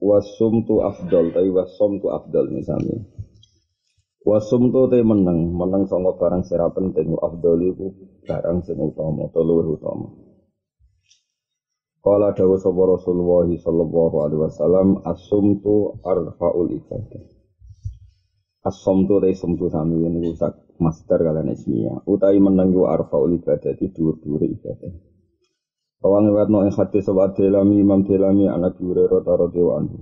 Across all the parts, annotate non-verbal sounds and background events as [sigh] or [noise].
Wasum tu afdal, tapi wasum tu afdal misalnya. Wasum tu te menang, menang songo barang sera penting. Afdal itu barang sing utama, atau luwih utama. Kala dawa sapa Rasulullah sallallahu alaihi wasallam asum tu arfaul ibadah. Asum tu te sum tu sami ini rusak master kalian ismiyah. Utai menang yu arfaul ibadah di dhuwur-dhuwur ibadah. Rawang riwayatno ing hadis sahabat Delami Imam Delami anak Hurairah radhiyallahu anhu.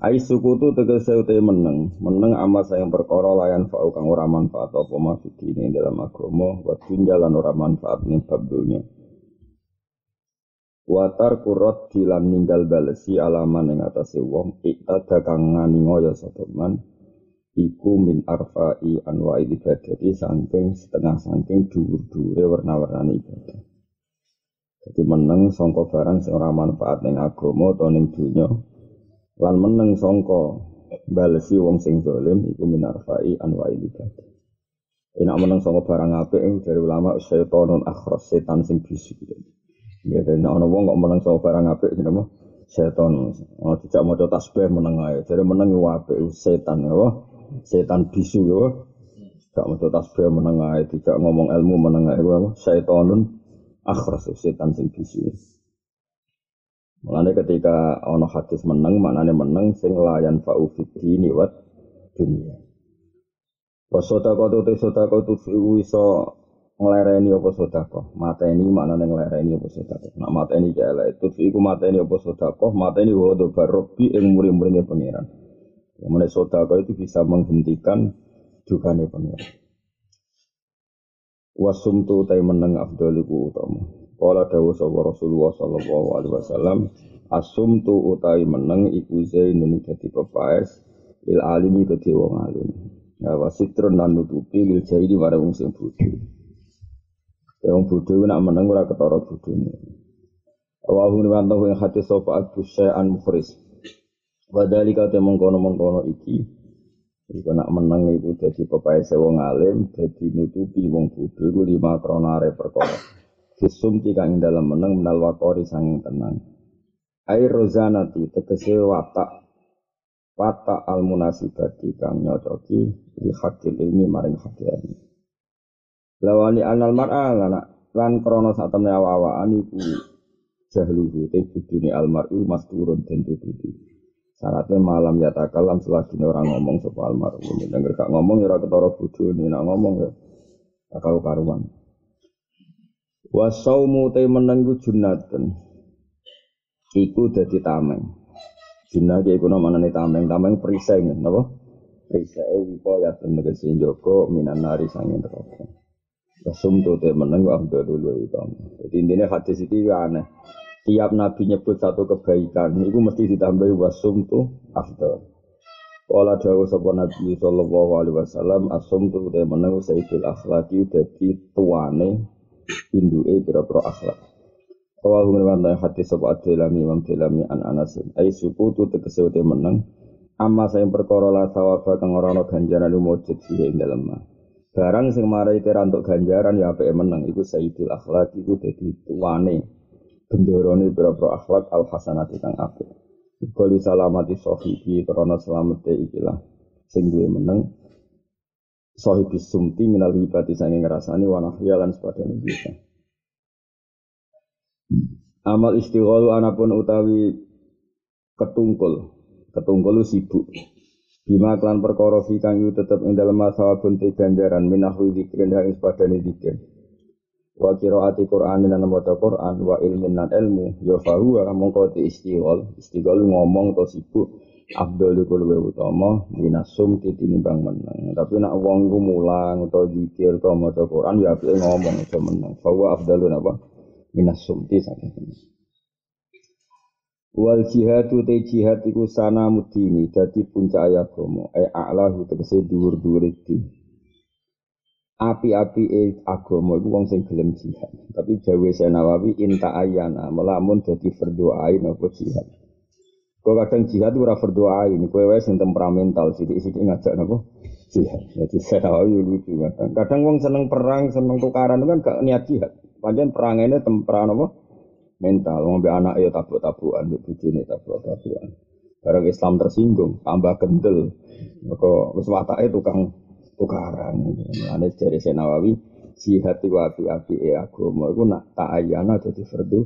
Ai sukutu tegese ute meneng, meneng amal sayang perkara layan fa'u kang ora manfaat apa mafidi ing dalam agama wa jalan ora manfaat ning bab. Watar kurot dilan ninggal balesi alaman ing atase wong iktada kang ngani ngoyo sapa man iku min arfa'i anwa'i ibadati saking setengah saking dhuwur-dhuwure warna-warnane ibadah. Jadi meneng songko barang ora manfaat ning agama atau ning dunya. Lan meneng songko balesi wong sing zalim iku minarfai anwa'i ibadah. Enak meneng songko barang apik dari ulama syaitonun akhras setan sing bisu. Ya dan ana wong kok meneng songko barang apik jenenge setan. Oh tidak mau tasbih meneng ae. Jadi meneng apik setan ya. Setan bisu ya. Gak mau tasbih meneng ae, tidak ngomong ilmu meneng ae. Syaitonun akhras setan sing bisu. Mulane ketika ana hadis meneng, maknane meneng sing layan fa'u fitini wat dunia. Wa sedekah te sedekah tu iso nglereni apa sedekah. Mateni maknane nglereni apa sedekah. Nak mateni jale itu iku mateni apa sedekah, mateni do barobi ing muri-murine pangeran. Yang mana sedekah itu bisa menghentikan dukane pangeran. Wasumtu tay meneng afdaliku utama Kala dawu sapa Rasulullah sallallahu alaihi wasallam asumtu utai meneng iku zainun dadi pepaes il alimi kedhe wong alim. Ya wasitrun nan nutupi lil jahili marang wong sing bodho. Ya wong bodho nak meneng ora ketara bodhone. Wa hunu wanto ing hati sapa abu syai'an mukhris wa dalika te mengkono-mengkono iki Jika nak menang itu jadi pepai wong alim, jadi nutupi wong bodho iku lima kronare perkara. Kisum tika ing dalam menang menal wakori sanging tenang. Air rozanati tegese watak watak al munasibati kang nyocoki di hakil ilmi maring hakil. Lawani anal mar'a lana lan krono saat temne awa-awaan iku jahluhu te mar'u masturun den tutupi. Syaratnya malam ya takalam selagi orang ngomong soal almarhum. Dan gak ngomong ya ketara bodoh ini nak ngomong ya akal karuan. Wasaumu te menenggu junatun. Iku dadi tameng. Junah iki iku namane tameng, tameng perisai napa? Perisai wipo ya tegese Joko minan nari sangin neraka. Wasum tu te meneng wa dulu utama. Jadi intinya hadis iki aneh tiap nabi nyebut satu kebaikan itu mesti ditambahi wasum tuh afdal. Kala dawu sapa Nabi sallallahu alaihi wasallam asum tu te meneng sayyidul akhlaqi dadi tuane induke pira-pira akhlak. Kawal ngriwantane hati sapa Adelami Imam Delami an Anas. Ai suku tu tegese te meneng amma saya perkara la sawaba kang ora ana ganjaran mujud sih ing dalem Barang sing marai kira untuk ganjaran ya apike meneng iku sayyidul akhlaq iku dadi tuane bendorone pira-pira akhlak al hasanati kang apik. Kali salamati sahibi karena selamete ikilah sing duwe meneng sahibi sumti minal hibati sange ngrasani wa nahya lan sepadane bisa. Amal istighalu anapun utawi ketungkul. Ketungkul sibuk. Bima klan perkara fi kang tetep ing dalem sawabun ganjaran minahwi zikrin ing sepadane zikir wa qiraati Qur'an lan maca Qur'an wa ilmin lan ilmu ya fahuwa mongko di istighol ngomong to sibuk afdal iku luwih utama minasum tinimbang meneng. Tapi nak wong iku mulang utawa zikir to maca Qur'an ya apike ngomong aja meneng. Fahuwa afdalun apa? Minasum ti saking Wal jihadu te jihad iku sana mudini dadi puncak agama. E a'lahu tegese dhuwur-dhuwur iki. Api-api e agama iku wong sing gelem jihad. Tapi jawe Nawawi inta ayana melamun dadi berdoain apa jihad. Kau kadang jihad ora berdoain, kowe wae sing temperamental sithik-sithik ngajak napa jihad. Jadi Nawawi lucu kadang. Kadang wong seneng perang, seneng tukaran kan gak niat jihad. Panjen perangane temperan apa? mental ngombe anak ya tabuk-tabukan mbek bojone tabuk-tabukan bareng Islam tersinggung tambah kendel maka wis watake tukang tukaran ane dari Senawawi jihad iku api-api e agama iku nak tak ayana dadi fardu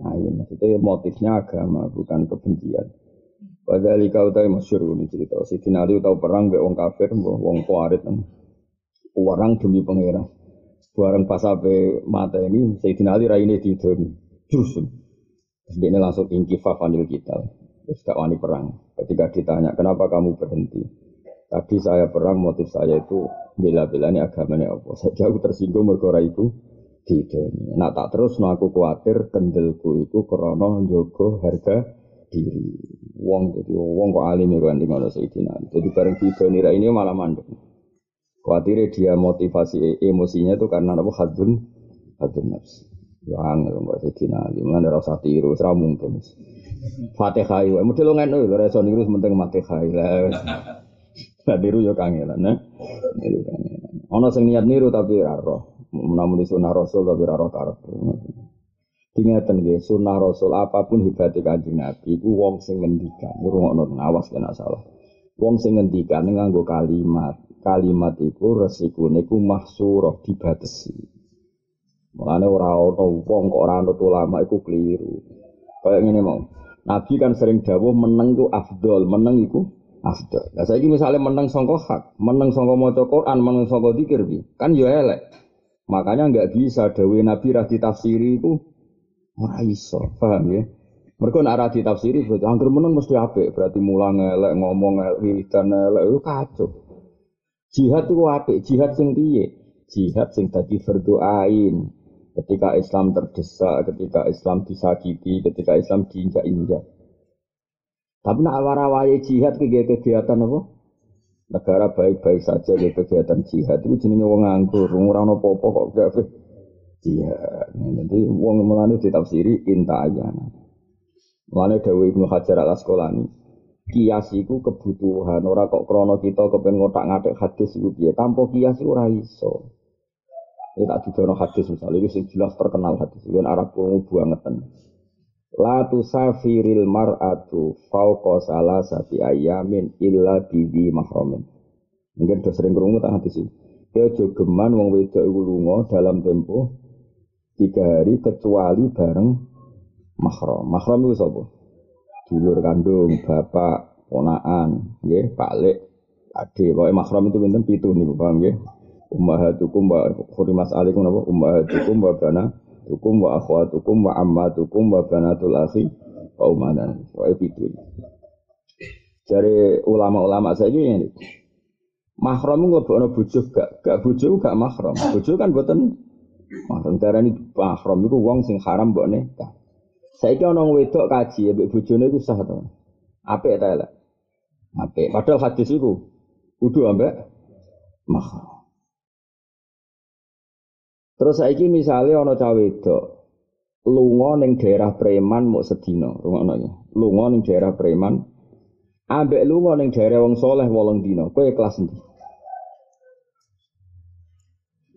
ayin maksudnya motifnya agama bukan kebencian Padahal kau tahu masyur ini cerita. Si Ali tahu perang be wong kafir, wong kuarit, orang demi pangeran. Barang pas sampai mata ini, Sayyidina Ali raine didoni. Justru. Terus dia langsung ingkifah fanil kita. Terus gak wani perang. Ketika ditanya, kenapa kamu berhenti? Tadi saya perang, motif saya itu bela-bela ini agamanya apa. [laughs] Saya jauh tersinggung mergora itu tidak. Nah tak terus, nah aku khawatir kendelku itu krono jogo harga diri. Wong jadi wong kok alim ya kan ngono Sayyidina. Jadi bareng tidak ini malah mandek. Khawatir dia motivasi emosinya itu karena apa hadun hadun nafsi. Ya angel mbak Sayyidina Ali. Mana rasa tiru, serah mungkin. Fatihah itu, model ngene lho, reso niru sementing Fatihah lah. Nah niru yo kangelan, nah. Niru kangelan. Ana sing niat niru tapi ora roh. Di sunnah Rasul tapi ora roh karep. Ingatan nggih, sunnah Rasul apa pun hebatnya Kanjeng Nabi iku wong sing ngendikan. Ngrungokno awas kena salah. Wong sing ngendikan nganggo kalimat. Kalimat iku resikune iku mahsurah dibatesi. Mulane ora ana wong kok ora anut ulama iku keliru. Kayak ngene mau. Nabi kan sering dawuh meneng ku afdol, meneng iku afdol. Lah saiki misalnya meneng sangka hak, meneng sangka maca Quran, meneng sangka zikir kan yo elek. Makanya nggak bisa dawuh Nabi ra ditafsiri iku ora iso, paham ya? Mereka nak ra ditafsiri berarti angker meneng mesti apik, berarti mulang elek, ngomong elek, dan elek itu kacau. Jihad itu apik, jihad sing piye? Jihad sing tadi berdoain, ketika Islam terdesak, ketika Islam disakiti, ketika Islam diinjak-injak. Tapi nak warawai jihad kegiatan apa? Negara baik-baik saja ke kegiatan jihad itu jenenge wong nganggur, ora ono apa-apa kok gak jihad. Nanti wong melani ditafsiri inta ayana. Mulane Dawi Ibnu Hajar Al Asqalani, kias iku kebutuhan ora kok krono kita kepen ngotak-ngatik hadis iku piye. Tanpa kias iku ora iso. Ini tak didono hadis misalnya, ini jelas terkenal hadis. Ini Arab kumu bangetan. La tusafiril mar'atu fauqa salasati ayamin illa bidi mahramin. Mungkin udah sering kerungu tak hadis ini. Dia jogeman wong wedok iku lunga dalam tempo tiga hari kecuali bareng mahram. Mahram itu sapa? Dulur kandung, bapak, ponaan, nggih, Pak Lek, adik. Pokoke mahram itu pinten pitu niku, paham nggih? ummahatukum wa hurimas alaikum apa ummahatukum wa banatukum wa akhwatukum wa ammatukum wa banatul akhi wa umanan. Wa itu dari ulama-ulama saya ini mahram ngelebokno bojo gak gak bojo gak mahram. Bojo kan boten mahram. Darani mahram iku wong sing haram mbok nikah saiki ana wedok kaji mbek bojone iku sah to apik ta elek padahal hadis iku kudu ambek mahram Terus saiki misalnya ana cawe wedok lunga ning daerah preman mau sedina, rungokno ya. Lunga ning daerah preman ambek lunga ning daerah wong soleh wolong dina. Kowe kelas endi?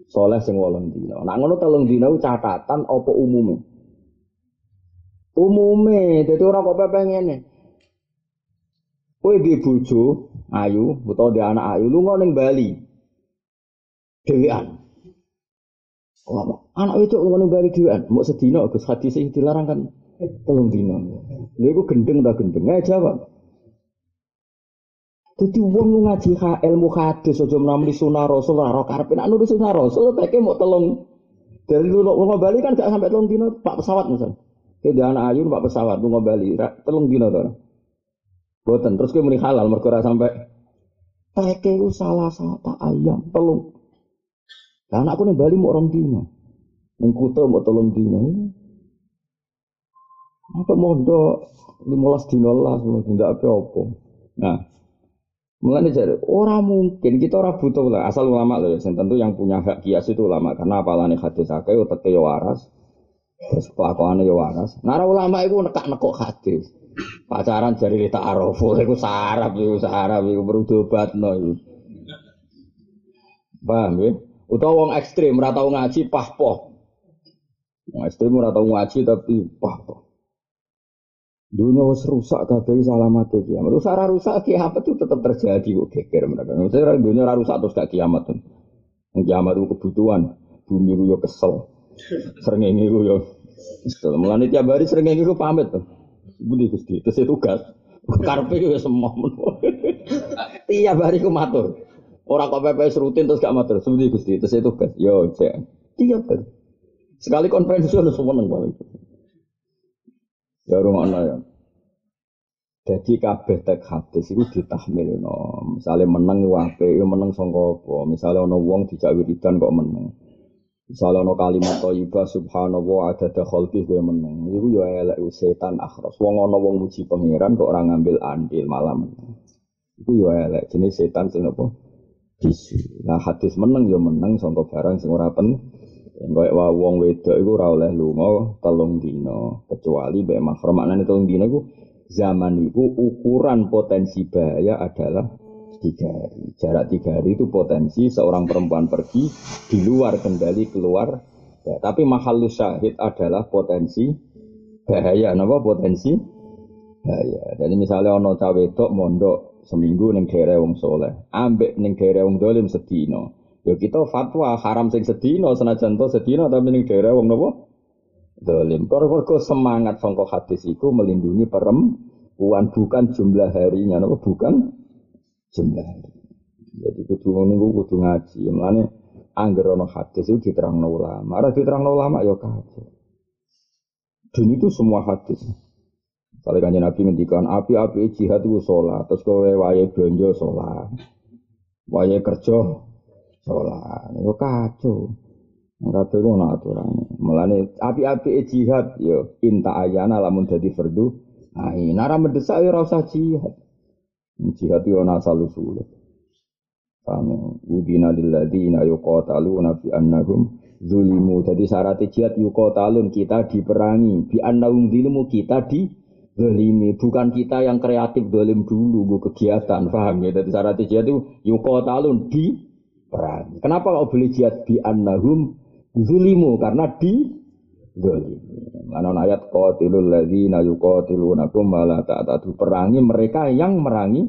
Soleh sing wolong dina. Nak ngono telung dina catatan apa umume? Umume, dadi ora kok ngene. Kowe di bojo ayu utawa di anak ayu lunga ning Bali. Dewean. Oh, anak itu ngono bari dhewean, mau sedina Gus hadis sing dilarang kan telung dina. Lha iku gendeng ta gendeng? Ae jawab. Dadi wong lu ngaji ilmu hadis aja menamuni sunah rasul ora karepe nek sunah rasul teke mau telung dari lu mau Bali kan gak sampai telung dina pak pesawat misal. Ke anak ayu pak pesawat lu Bali telung dina to. Boten terus kowe muni halal mergo ora sampai teke ku salah satu ayam telung lah anakku ning Bali mau orang dino. Kuto mau tolong dino. Apa mondok 15 dina lah tidak apa-apa. Nah, Mulanya jadi orang mungkin kita orang butuh lah asal ulama loh ya. tentu yang punya hak kias itu ulama karena apalane hadis akeh utek yo waras. Terus kelakuannya yo waras. Nara ulama itu nekak nekok hadis. Pacaran jari kita arofu [laughs] itu sarap itu sarap itu berudobat no. Paham ya? Utawa wong ekstrim ora tau ngaji pahpoh. Wong ekstrim ora tau ngaji tapi pahpoh. Dunia wis rusak kabeh salamat kiamat. Rusak ora rusak kiamat itu tetap terjadi kok geger mereka. Maksudnya dunia ora rusak terus gak kiamat. Kiamat itu kebutuhan. Bumi ku yo kesel. Srengenge ku yo kesel. Mulane tiap hari srengenge ku pamit tuh. Budi Gusti, terus tugas. Karpe ku semua. [laughs] Tiap hari ku matur. Orang kok PPS rutin terus gak matur. Budi Gusti, terus tugas. Yo, cek. Tiap hari. Sekali konferensi harus seneng paling. Ya rumah ya. Jadi kabeh tek hadis itu ditahmil no. Misalnya menang wape, ya menang apa. Misalnya ono wong dijak wiridan kok menang. Misalnya ono kalimat thayyibah subhanallah ada khalqi gue menang. Iku ya elek setan akhras. Wong ono wong muji pangeran kok orang ngambil andil malam. Iku ya elek jenis setan sing apa? Nah hadis menang ya menang sangka barang sing ora pen Kayak wa wong wedok iku ora oleh lunga telung dina kecuali mbek mahram. Maknane telung dina iku zaman iku ukuran potensi bahaya adalah tiga hari. Jarak tiga hari itu potensi seorang perempuan pergi di luar kendali keluar. Ya, tapi mahal syahid adalah potensi bahaya. Napa potensi bahaya? Jadi misalnya ono cawe wedok mondok seminggu ning daerah wong soleh, ambek ning daerah wong dolim sedino. Ya kita fatwa haram sing sedina senajan to sedina tapi ning daerah wong napa? Dolim. Kok semangat sangka hadis iku melindungi perempuan bukan jumlah harinya napa bukan jumlah hari. Jadi kudu niku kudu ngaji. Mulane angger ana hadis itu diterangno ulama. Ora diterangno ulama ya kacau. Dan itu semua hadis. Kalau kanjeng Nabi ngendikan api-api jihad itu sholat, terus kowe wae belanja sholat, wae kerja sholat. Itu kacau. Kabeh ku ana aturane. Mulane api-api jihad yo inta ayana lamun dadi. Nah, nara mendesak ya ora usah jihad. Jihad yo ana asal usul. Paham? Udina lilladzina yuqataluna fi annahum zulimu. Jadi syarat jihad yuqatalun kita diperangi. Bi annahum zulimu kita di dolimi bukan kita yang kreatif dolim dulu gue kegiatan paham ya jadi syarat jihad itu yukotalun di perang. Kenapa kau beli jihad di annahum zulimu karena di zalimu. Mana ayat qatilul ladzina yuqatilunakum wala ta'tadu perangi mereka yang merangi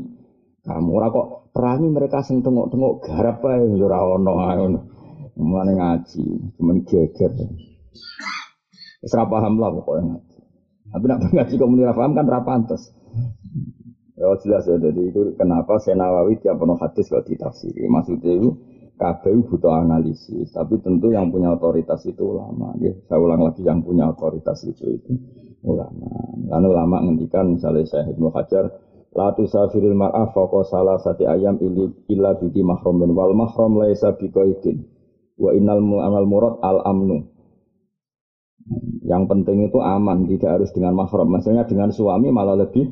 kamu. Ora kok perangi mereka sing tengok-tengok garap ae ora ono ngono. Mulane ngaji, cuman geger. Wis paham lah pokoknya. Tapi nak [laughs] ngaji kok muni paham kan ra pantes. Ya jelas ya, jadi itu kenapa Senawawi tiap penuh hadis kok ditafsiri. Maksudnya itu kabeh butuh analisis, tapi tentu yang punya otoritas itu ulama. Ya. Saya ulang lagi yang punya otoritas itu itu ulama. Lalu ulama ngendikan misalnya saya Ibnu Hajar, la tusafiril mar'ah faqo salah sati ayam illa bidi mahramin wal mahram laisa biqaidin wa innal mu'amal murad al amnu. Yang penting itu aman, tidak harus dengan mahram. Maksudnya dengan suami malah lebih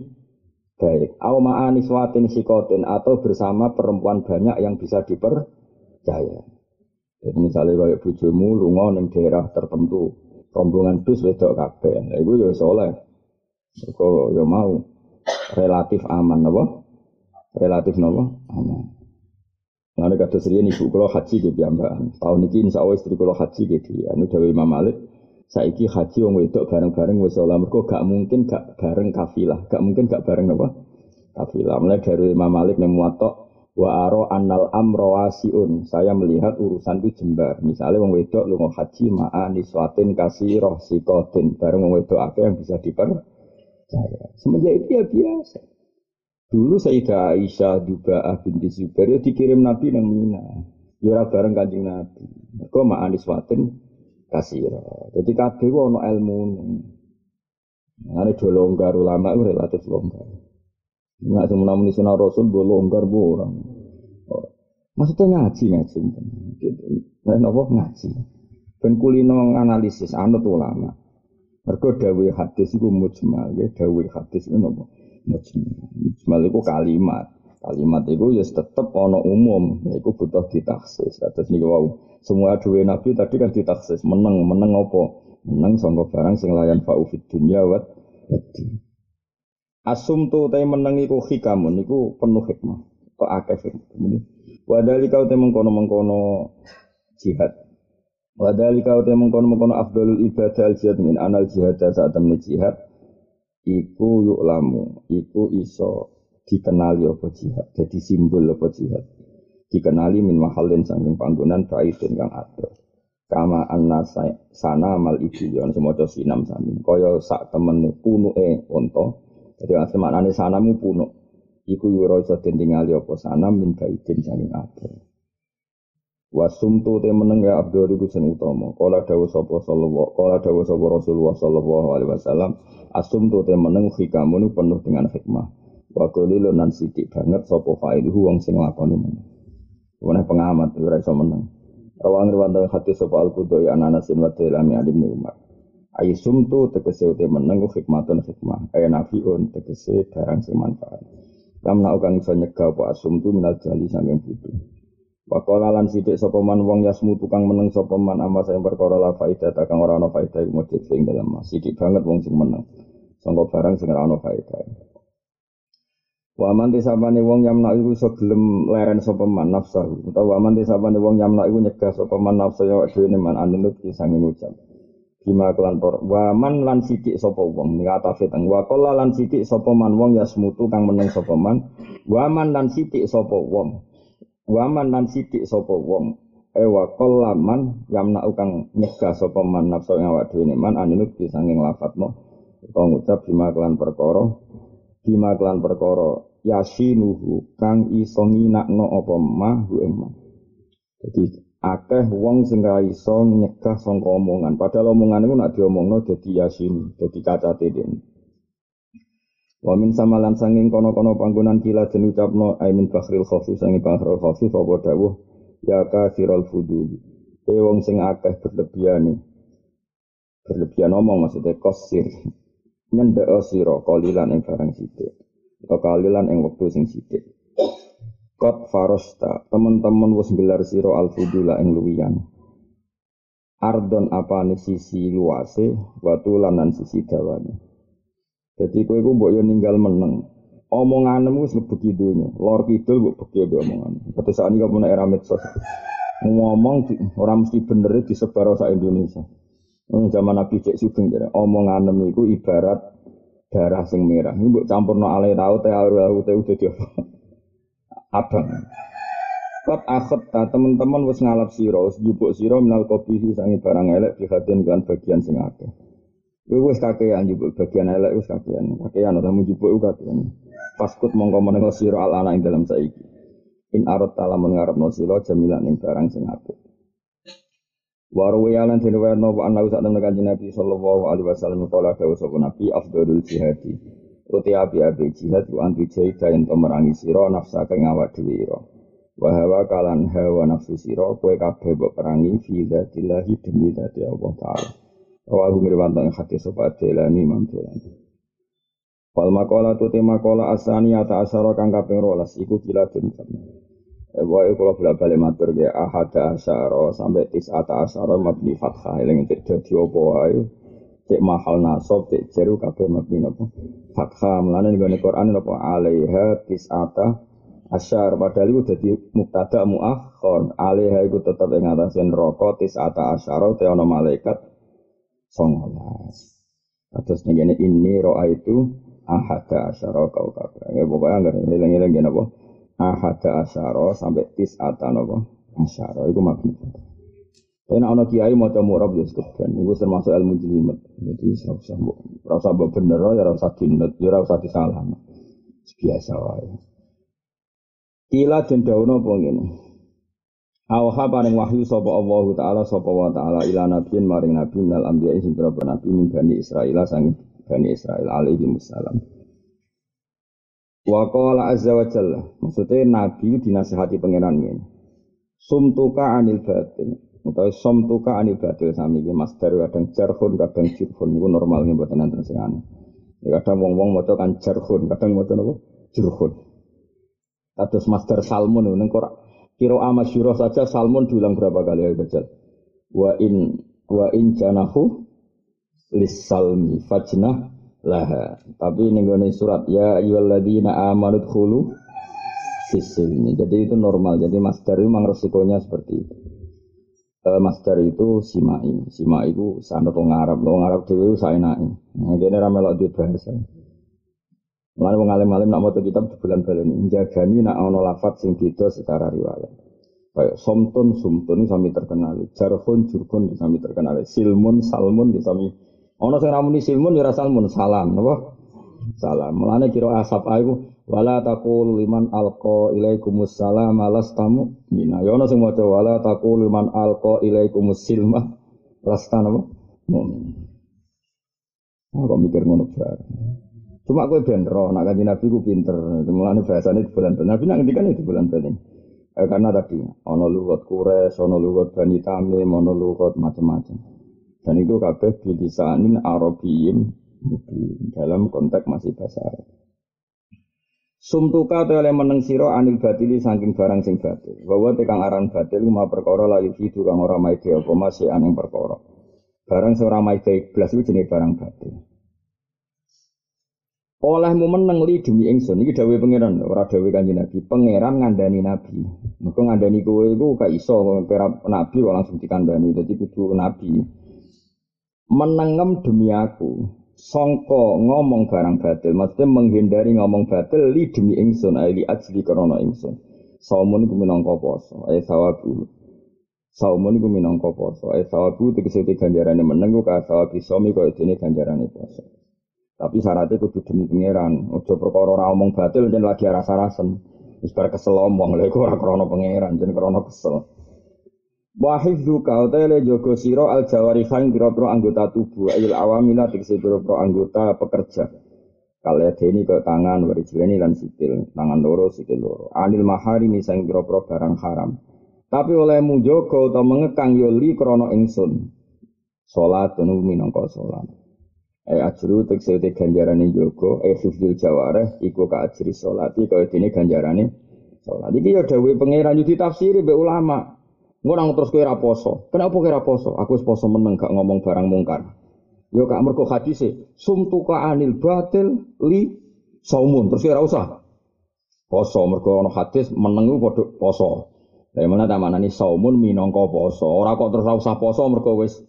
baik. Au ma'aniswatin sikotin atau bersama perempuan banyak yang bisa diper percaya. Jadi misalnya kayak bujumu lunga ning daerah tertentu, rombongan bus wedok kabeh. Lah iku ya soleh. Kok ya mau relatif aman apa? Relatif napa? Aman. Nah, kata serian ibu kalau haji gitu ya mbak. Tahun ini insya Allah istri kalau haji gitu ya. Ini dari Imam Malik. Saiki haji wong wedok bareng-bareng wis ora. Mergo gak mungkin gak bareng kafilah, gak mungkin gak bareng apa? Kafilah. Mulai dari Imam Malik yang muatok wa aro annal amro wasiun. Saya melihat urusan itu jembar. Misalnya wong wedok lu mau haji ma'a niswatin kasih sikotin. Bareng wong wedok apa yang bisa dipercaya. Semenjak itu ya biasa. Dulu Sayyidah Aisyah juga binti Zubair ya dikirim Nabi nang Mina. Ya bareng kanjeng Nabi. Kok ma'a niswatin kasih roh jadi kabeh ono ilmu Nah, ini longgar ulama itu relatif longgar. Nggak semua muni sunah Rasul gue longgar bu orang. Maksudnya ngaji ngaji. Nah, nopo ngaji. Ben kulino analisis anut ulama. Mergo dawuh hadis iku mujmal, ya dawuh hadis iku napa? Mujmal. Mujmal iku kalimat. Kalimat itu ya tetep ono umum, itu butuh ditaksis. Terus nih wow, semua dua nabi tadi kan ditaksis, menang, menang apa? Menang sangka barang sing layan fa'ufid dunya wat Asum tu tay menang iku hikamun, iku penuh hikmah. Kok akeh hikmah. Wadali kau te mengkono mengkono jihad. Wadali kau te mengkono mengkono afdalul ibadah al jihad min anal jihad saat temen jihad. Iku yuk lamu, iku iso dikenali apa jihad, jadi simbol apa jihad. Dikenali min mahalin sangking panggonan baidin kang atur. Kama anna sana mal ibiyon semoga sinam samin. Kaya sak temen punuke eh onto. Jadi asli maknane sanamu punuk. Iku yura iso den tingali apa sanam min baidin sangking atur. Wasumtu te meneng ya Abdul iku sing utama. Kala dawuh sapa sallallahu kala dawuh sapa Rasulullah sallallahu alaihi wasallam, asumtu te meneng hikamun penuh dengan hikmah. Wa qalilun nan sithik banget sapa fa'iluhu wong sing lakoni meneng. Wene pengamat ora iso meneng. Rawang riwayat hati sapa al-Qudai ananasin wa Dailami alim Umar. Ayi sumtu tegese uti meneng hikmatun hikmah. Aya nafiun tegese barang sing manfaat. Lam kang iso nyegah apa asumtu minal jali saking butuh. Wakola lan sithik sapa man wong yasmu tukang meneng sapa man ama sing perkara la faedah kang ora ana faedah mujud sing dalam sithik banget wong sing meneng. Sangka barang sing ora ana faedah. Waman tisabane wong yamna iku iso gelem leren sapa man nafsahu. Utawa waman tisabane wong yamna iku nyegah sapa man nafsu ya dhewe man anunut sange ngucap. Bima kelan por waman lan sithik sapa wong ning atafe teng. Wa qala lan sithik sapa man wong ya semutu kang meneng sapa man. Waman lan sithik sapa wong. Waman lan sithik sapa wong. E wa qala man yamna kang nyegah sapa man nafsu ya dhewe man anunut sange nglafatno utawa ngucap bima kelan perkara bima kelan perkara yasinuhu kang iso nginakno apa mah ing mah. Dadi akeh wong sing ra iso nyegah sangka omongan. Padahal omongan iku nak diomongno dadi yasin dadi cacate dene. Wa min samalan sanging kono-kono panggonan kila den ucapno aimin bakhril khofi sanging bakhril khofi apa dawuh? Ya kafirul fuduli e wong sing akeh berlebihan berlebihan omong maksudnya kosir nyendek sira kalilan ing barang sithik atau kalilan ing wektu sing sithik. Kot farosta teman-teman wis gelar sira al fudula ing luwian ardon apa sisi luase watu lanan sisi dawane. Jadi kowe iku mbok yo ninggal meneng. Omonganmu wis donya lor kidul mbok beki mbek omongan. Ini kamu era medsos? Ngomong orang mesti bener disebar sak Indonesia zaman Nabi Cek Sugeng jadi omongan itu ibarat darah sing merah. Ini buat campur no alay tahu teh aru aru teh udah dia [laughs] abang. Kot akhot ta teman-teman wis ngalap siro, jupuk siro minal kopi sangi barang elek dihatin kan bagian sing akeh. Kowe wis kakean jupuk bagian elek wis kakean. Kakean utamu jupuk kakean. Paskut mongko menengo siro al ing dalam saiki. In arot talamun ngarep no siro jamilan ing barang sing apik. Warwe alan diriwayat nopo anna usak temen kanjeng Nabi sallallahu alaihi wasallam kala dawuh sapa Nabi afdalul jihadi. Uti api jihad ku anti jahida yen merangi sira nafsa kang awak dhewe ira. Wa hawa kalan hawa nafsu sira kowe kabeh mbok perangi fi dzatillahi demi dzati Allah taala. Rawahu mirwantan hadis sapa Delani Imam Delani. Wal maqala tu tema kola asani ata asara kang kaping 12 iku kila den Pokoknya kalau bolak balik matur ya ahada asyara sampai tis ata asyara mabni fathah. Yang cek jadi apa wae cek mahal nasab cek jeru kabeh mabni apa fathah. Melane ning Quran apa alaiha tis ata asyar padahal itu jadi muktada muakhir alaiha itu tetap ing neraka tis ata asyara te ana malaikat 19 Terus nih ini roa itu ahada asyara kau kabeh. Ya pokoknya enggak ngilang-ngilang apa ahada asyara sampai tis atan apa asyara itu mabni tapi nak ono kiai mau coba murab ya sekeben itu termasuk ilmu jelimet. Jadi rasa rasa bener ya rasa dinut ya rasa disalah. Biasa wae. Kila den dawono apa ngene? Awha paring wahyu sapa Allah taala sapa wa taala ila nabiyin maring nabi minal anbiya sing nabi min bani Israil sang bani Israil alaihi wassalam Wa qala azza wa jalla. Maksudnya Nabi dinasihati pangeran ini. Sumtuka anil batil. Utawa somtuka anil batil sami iki masdar kadang jarhun kadang jirhun niku normal mboten enten sing aneh. Ya kadang wong-wong maca kan jarhun, kadang maca napa? Jurhun. Kados masdar salmun ning kok kira amasyurah saja salmun diulang berapa kali ya bajal. Wa in wa in janahu lis salmi fajnah laha. Tapi ning surat ya ayyuhalladzina amanu dkhulu fisilmi. Jadi itu normal. Jadi masdar itu memang resikonya seperti itu uh, masdar itu simai. Simai itu sanad wong Arab, wong Arab dhewe saenake. Nah, kene ra di bahasa. Mulane wong alim-alim nak maca kitab bulan balen njagani nak ana lafat sing beda secara riwayat. Kayak somtun sumtun sami terkenal, jarhun jurkun sami terkenal, silmun salmun sami ana sing ramuni silmun ya salmun. Salam napa? Salam. Mulane kira asap aku wala taqul liman alqa ilaikumus salam alastamu mina ya ana sing maca wala taqul liman alqa ilaikumus silma lastana apa mukmin oh, kok mikir ngono bareng cuma kowe ben roh nak kanjeng Nabi ku pinter. Mulane bahasane di bulan Nabi nak ngendikan itu bulan Bani eh, karena tadi ono lugat kures ono lugat Bani Tamim ono lugat macam-macam dan itu kabeh bilisanin Arabiyyin dalam konteks masih bahasa Arab Sumtuka te oleh meneng sira anil batili saking barang sing batil. Bahwa tekang aran batil ma perkara layu fidu kang ora maide apa masih aneng perkara. Barang sing ora maide iblas iku jenenge barang batil. Olehmu meneng li demi ingsun iki dawuhe pangeran ora dawuhe kanjeng Nabi. Pangeran ngandani nabi. Mergo ngandani kowe iku gak iso kira nabi langsung dikandani. Dadi kudu nabi. Menengem demi aku songko ngomong barang batil, maksudnya menghindari ngomong batil li demi ingsun, li ajli krono ingsun. Saumun iku minangka poso, ay sawabu. Saumun iku minangka poso, ay sawabu tegese ganjarane meneng ku ka sawabi somi kaya dene ganjarane poso. Tapi syaratnya kudu demi pangeran, ojo perkara ora omong batil jen lagi rasa-rasen. Wis kesel omong lha iku ora krana pangeran, jen krana kesel. Wahid duka utele jogo siro al jawarihan biro-biro anggota tubuh ayil awamila tegesi biro-biro anggota pekerja. Kalau ini ke tangan, warijileni lan sikil, tangan loro, sikil loro. Anil mahari misang biro-biro barang haram. Tapi oleh mujogo atau mengekang yoli krono ingsun. Sholat tunu minangka sholat. Eh ajru tegesi te ganjarane jogo, eh hifdul jawareh, iku ka ajri sholat, kaya dini ganjarane sholat. Iki ya dawe pangeran yudi tafsiri be ulama. Ngurang terus kowe ra poso. Kenapa kowe ra poso? Aku poso meneng gak ngomong barang mungkar. Yo gak mergo hadise, sumtuka anil batil li saumun. Terus ora usah poso mergo ana hadis meneng ku poso. Lah mana ta manani saumun minangka poso. Ora kok terus ora usah poso mergo wis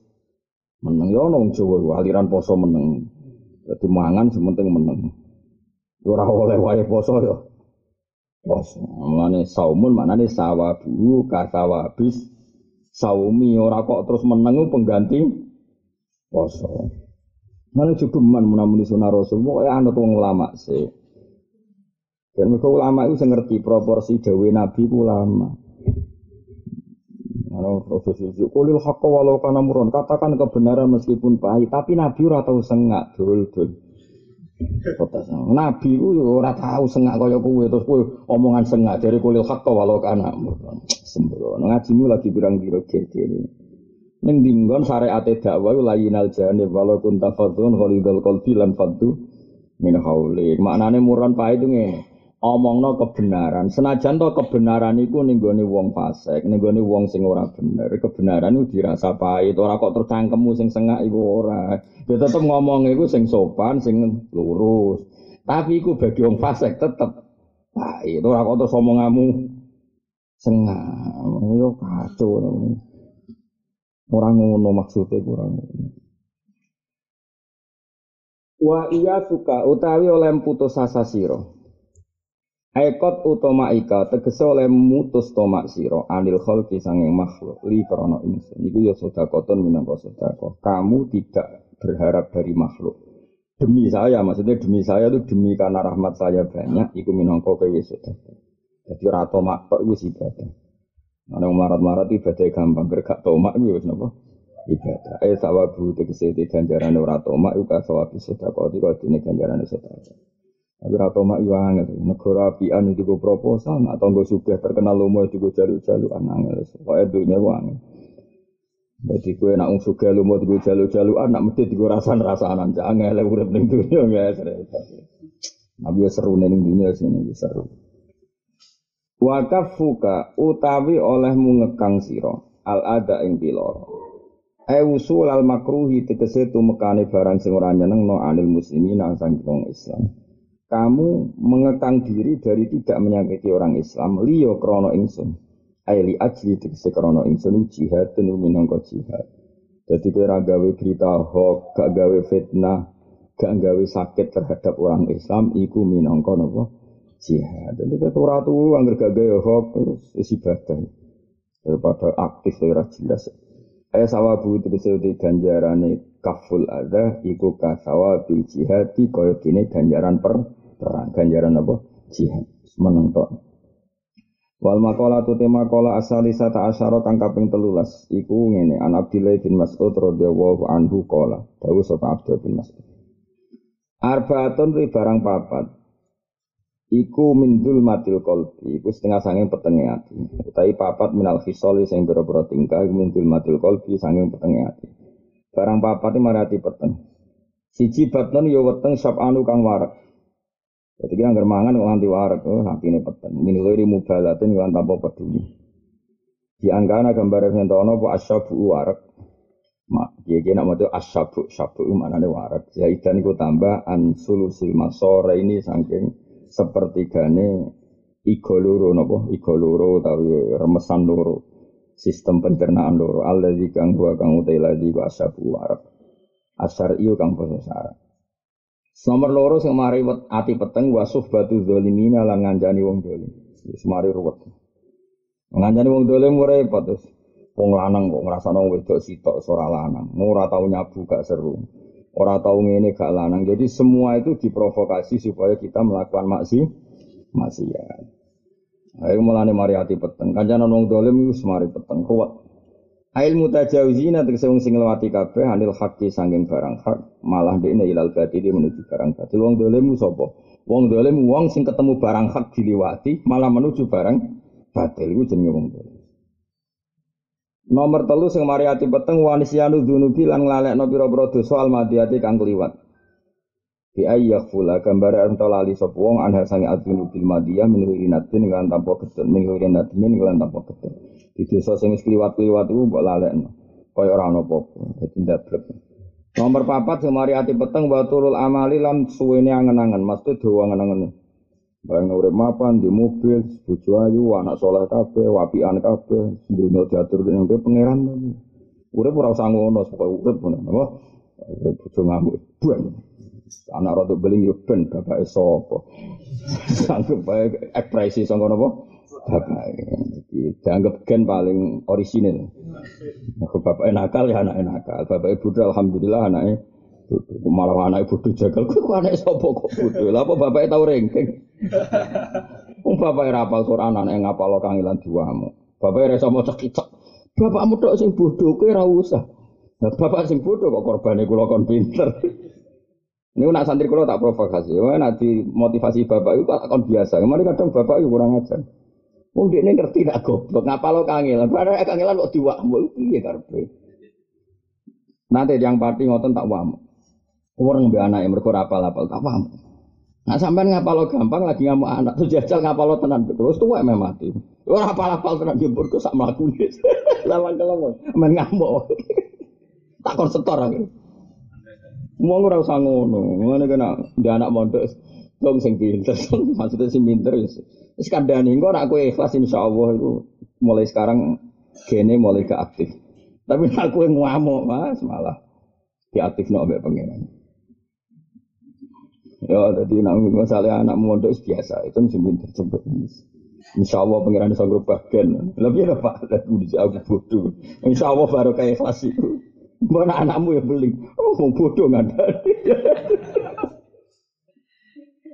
meneng yo ana Jawa aliran poso meneng. Dadi mangan sementing meneng. Ora oleh wae poso yo. Poso. Mulane saumun maknane sawabu kasawabis saumi ora kok terus meneng pengganti poso. Mana cukup man menamuni sunnah rasul, pokoknya anut wong ulama sih. Dan mereka ulama itu ngerti proporsi dawe nabi ulama. Ano proses itu, kulil hakka walau kana muron, katakan kebenaran meskipun pahit, tapi nabi ora sengak dul dul. Nabi ku ora tau sengak kaya kowe terus kowe omongan sengak dari kulil hakka walau kana sembrono. Ngajimu lagi kurang kira kene. Ning dinggon syariat dakwah layinal janib walau kunta khalidul qalbi lan fadhu min hauli. Maknane muron pae itu ngene. Omongno kebenaran. Senajan to kebenaran iku ning gone wong fasik, ning gone wong sing ora bener. Kebenaran iku dirasa pahit, ora kok terus cangkemmu sing sengak iku ora. Ya tetep ngomong iku sing sopan, sing lurus. Tapi iku bagi wong fasik tetep pahit, ora kok terus omonganmu sengak. Yo kacau. Orang ngono maksudnya kurang. Wa iya suka utawi oleh putus asa sira. Aikot utama ika tegese oleh mutus tomak siro anil khalqi sanging makhluk li krana ingsun iku ya sedekahun minangka sedekah. Kamu tidak berharap dari makhluk. Demi saya maksudnya demi saya itu demi karena rahmat saya banyak iku minangka kowe sedekah. Jadi ora tomak tok iku ibadah. Ana marat-marat ibadah gampang gak tomak iku wis napa? Ibadah. Eh sawabu tegese ganjaran ora tomak iku iki kok dene ganjarane sedekah tapi rata mak iya angel. Negara apian itu gue proposal, atau gue sudah terkenal lomo itu gue jaluk-jaluk angel. Pokoknya dunia gue angel. Jadi kue nak ungsu galu mau tiga jalu-jalu anak mesti tiga rasan rasanan jangan elek urip ning dunia nggak repot. Nabi ya seru ning dunia sini ya seru. Wakafuka utawi olehmu ngekang siro al ada ing piloro. E usul al makruhi tegese tumekane barang sing ora nyenengno anil muslimin nang sang Islam. Kamu mengekang diri dari tidak menyakiti orang Islam liyo krono ingsun. Aili ajli tegese krono ingsun jihad tenu minangka jihad. Jadi kira gawe berita hoax, gak gawe fitnah, gak gawe sakit terhadap orang Islam, iku minangka nopo jihad. Jadi kita ora tuh angger gak gawe hoax terus isi badan daripada aktif ora jelas. Eh sawabu tegese ganjarane kaful ada iku kasawa bil jihad kaya dene ganjaran per perang, ganjaran apa? Jihad. Meneng Wal makola tu tema kola asali sata asyara kang kaping telulas. Iku ngene an Abdillah bin Mas'ud radhiyallahu anhu kola. Dawu sapa Abdul bin Mas'ud. Arbaatun ri barang papat. Iku mindul matil kolbi iku setengah sanging petenge ati. Utawi papat minal khisoli sing boro-boro tingkah mindul matil kolbi sanging petenge ati. Barang papat marati peteng. Siji batnon ya weteng anu kang warak jadi kita nggak mangan kok nganti warak, oh hati ini peteng. Min ghairi mubalatin kan tanpa peduli. Di angkana gambar yang tono bu asyabu warak. Mak, dia kira nak mau asyabu, syabu mana nih warak. Zaidan ku tambah an sulusil masore ini saking sepertigane igo loro nopo igo loro tapi remesan loro sistem pencernaan loro alladzi kang gua kang utai lagi asyabu warak. Asar iyo kang basa. Nomor loro sing mari ati peteng wa suhbatu zalimina lan ngancani wong dolim. Wis mari ruwet. Ngancani wong dolim ora repot terus. Wong lanang kok ngrasakno wedok sitok ora lanang. Ora tau nyabu gak seru. Ora tau ngene gak lanang. Jadi semua itu diprovokasi supaya kita melakukan maksi maksiat. Ayo mulane mari ati peteng. Kancanan wong dolim wis mari peteng ruwet. Ail mutajawizina tegese wong sing nglewati kabeh anil haqqi sanging barang hak malah dekne ilal batili menuju barang batil. Wong dolemu sapa? Wong dolemu wong sing ketemu barang hak diliwati malah menuju barang batil. Iku jenenge wong dolim Nomor telu sing mari ati peteng wanisyanu dzunubi lan nglalekno pira-pira dosa almadiyati kang kliwat Bi ayyakfula gambare ento lali sapa wong anha sange adzunu bil madiyah min rinatin kan tanpa ketun min rinatin kan tanpa ketun di desa sing kliwat-kliwat iku mbok lalekno. Kaya ora ana apa-apa. Dadi ndablek. Nomor papat sing mari ati peteng wa turul amali lan suwene angen-angen, mesti dawa angen-angen. Bareng urip mapan di mobil, bojo ayu, anak soleh kabeh, wapian kabeh, dunia diatur dengan pangeran. Urip ora usah ngono, pokoke urip ngono, apa? Bojo ngamuk. Anak rodok beling yo ben bapake sapa. Sanggup bae ekspresi sangka napa? bapak dianggap gen paling orisinil. Aku bapak nakal ya anak nakal. Bapak ibu alhamdulillah anaknya malah anak ibu jagal. Kok anak sopo kok bodoh? Lah apa bapak tahu rengking? Um bapak rapal Quran anak ngapal kangilan diwamu. Bapak ora sama cek-cek. Bapakmu tok sing bodoh kowe ora usah. Bapak sing bodoh kok korbane kula kon pinter. Ini nak santri kula tak provokasi. Wah, nanti motivasi bapak itu kon biasa. Kemarin kadang bapak itu kurang ajar. Wong dekne ngerti nak goblok, ngapalo kangelan. Padahal kangelan kok diwakmu piye karepe. Nanti yang pati ngoten tak wamu. Orang be anake mergo apal-apal tak wamu. Nah sampean ngapalo gampang lagi ngamuk anak tuh jajal ngapalo tenan terus tuwa memang mati. Ora apal-apal tenan dia burko sak mlakune. [laughs] Lawan kelomong men ngamuk. [laughs] Tak kon setor aku. Wong ora usah ngono. Ngene kena dia anak mondok dong sing pinter. [laughs] Maksudnya sing pinter ya. Wis kandhane engko nek kowe ikhlas insyaallah itu mulai sekarang gene mulai ke aktif. Tapi nek kowe ngamuk Mas malah diaktifno ambek pangeran. Ya, jadi nak masalah anak mondok biasa, itu mesti pinter cepet. Insya Allah pengiran bisa bagian. Lebih apa? Aku bodoh. Insya Allah baru kayak ikhlas itu. Mana anakmu yang beli? Oh, mau bodoh ada.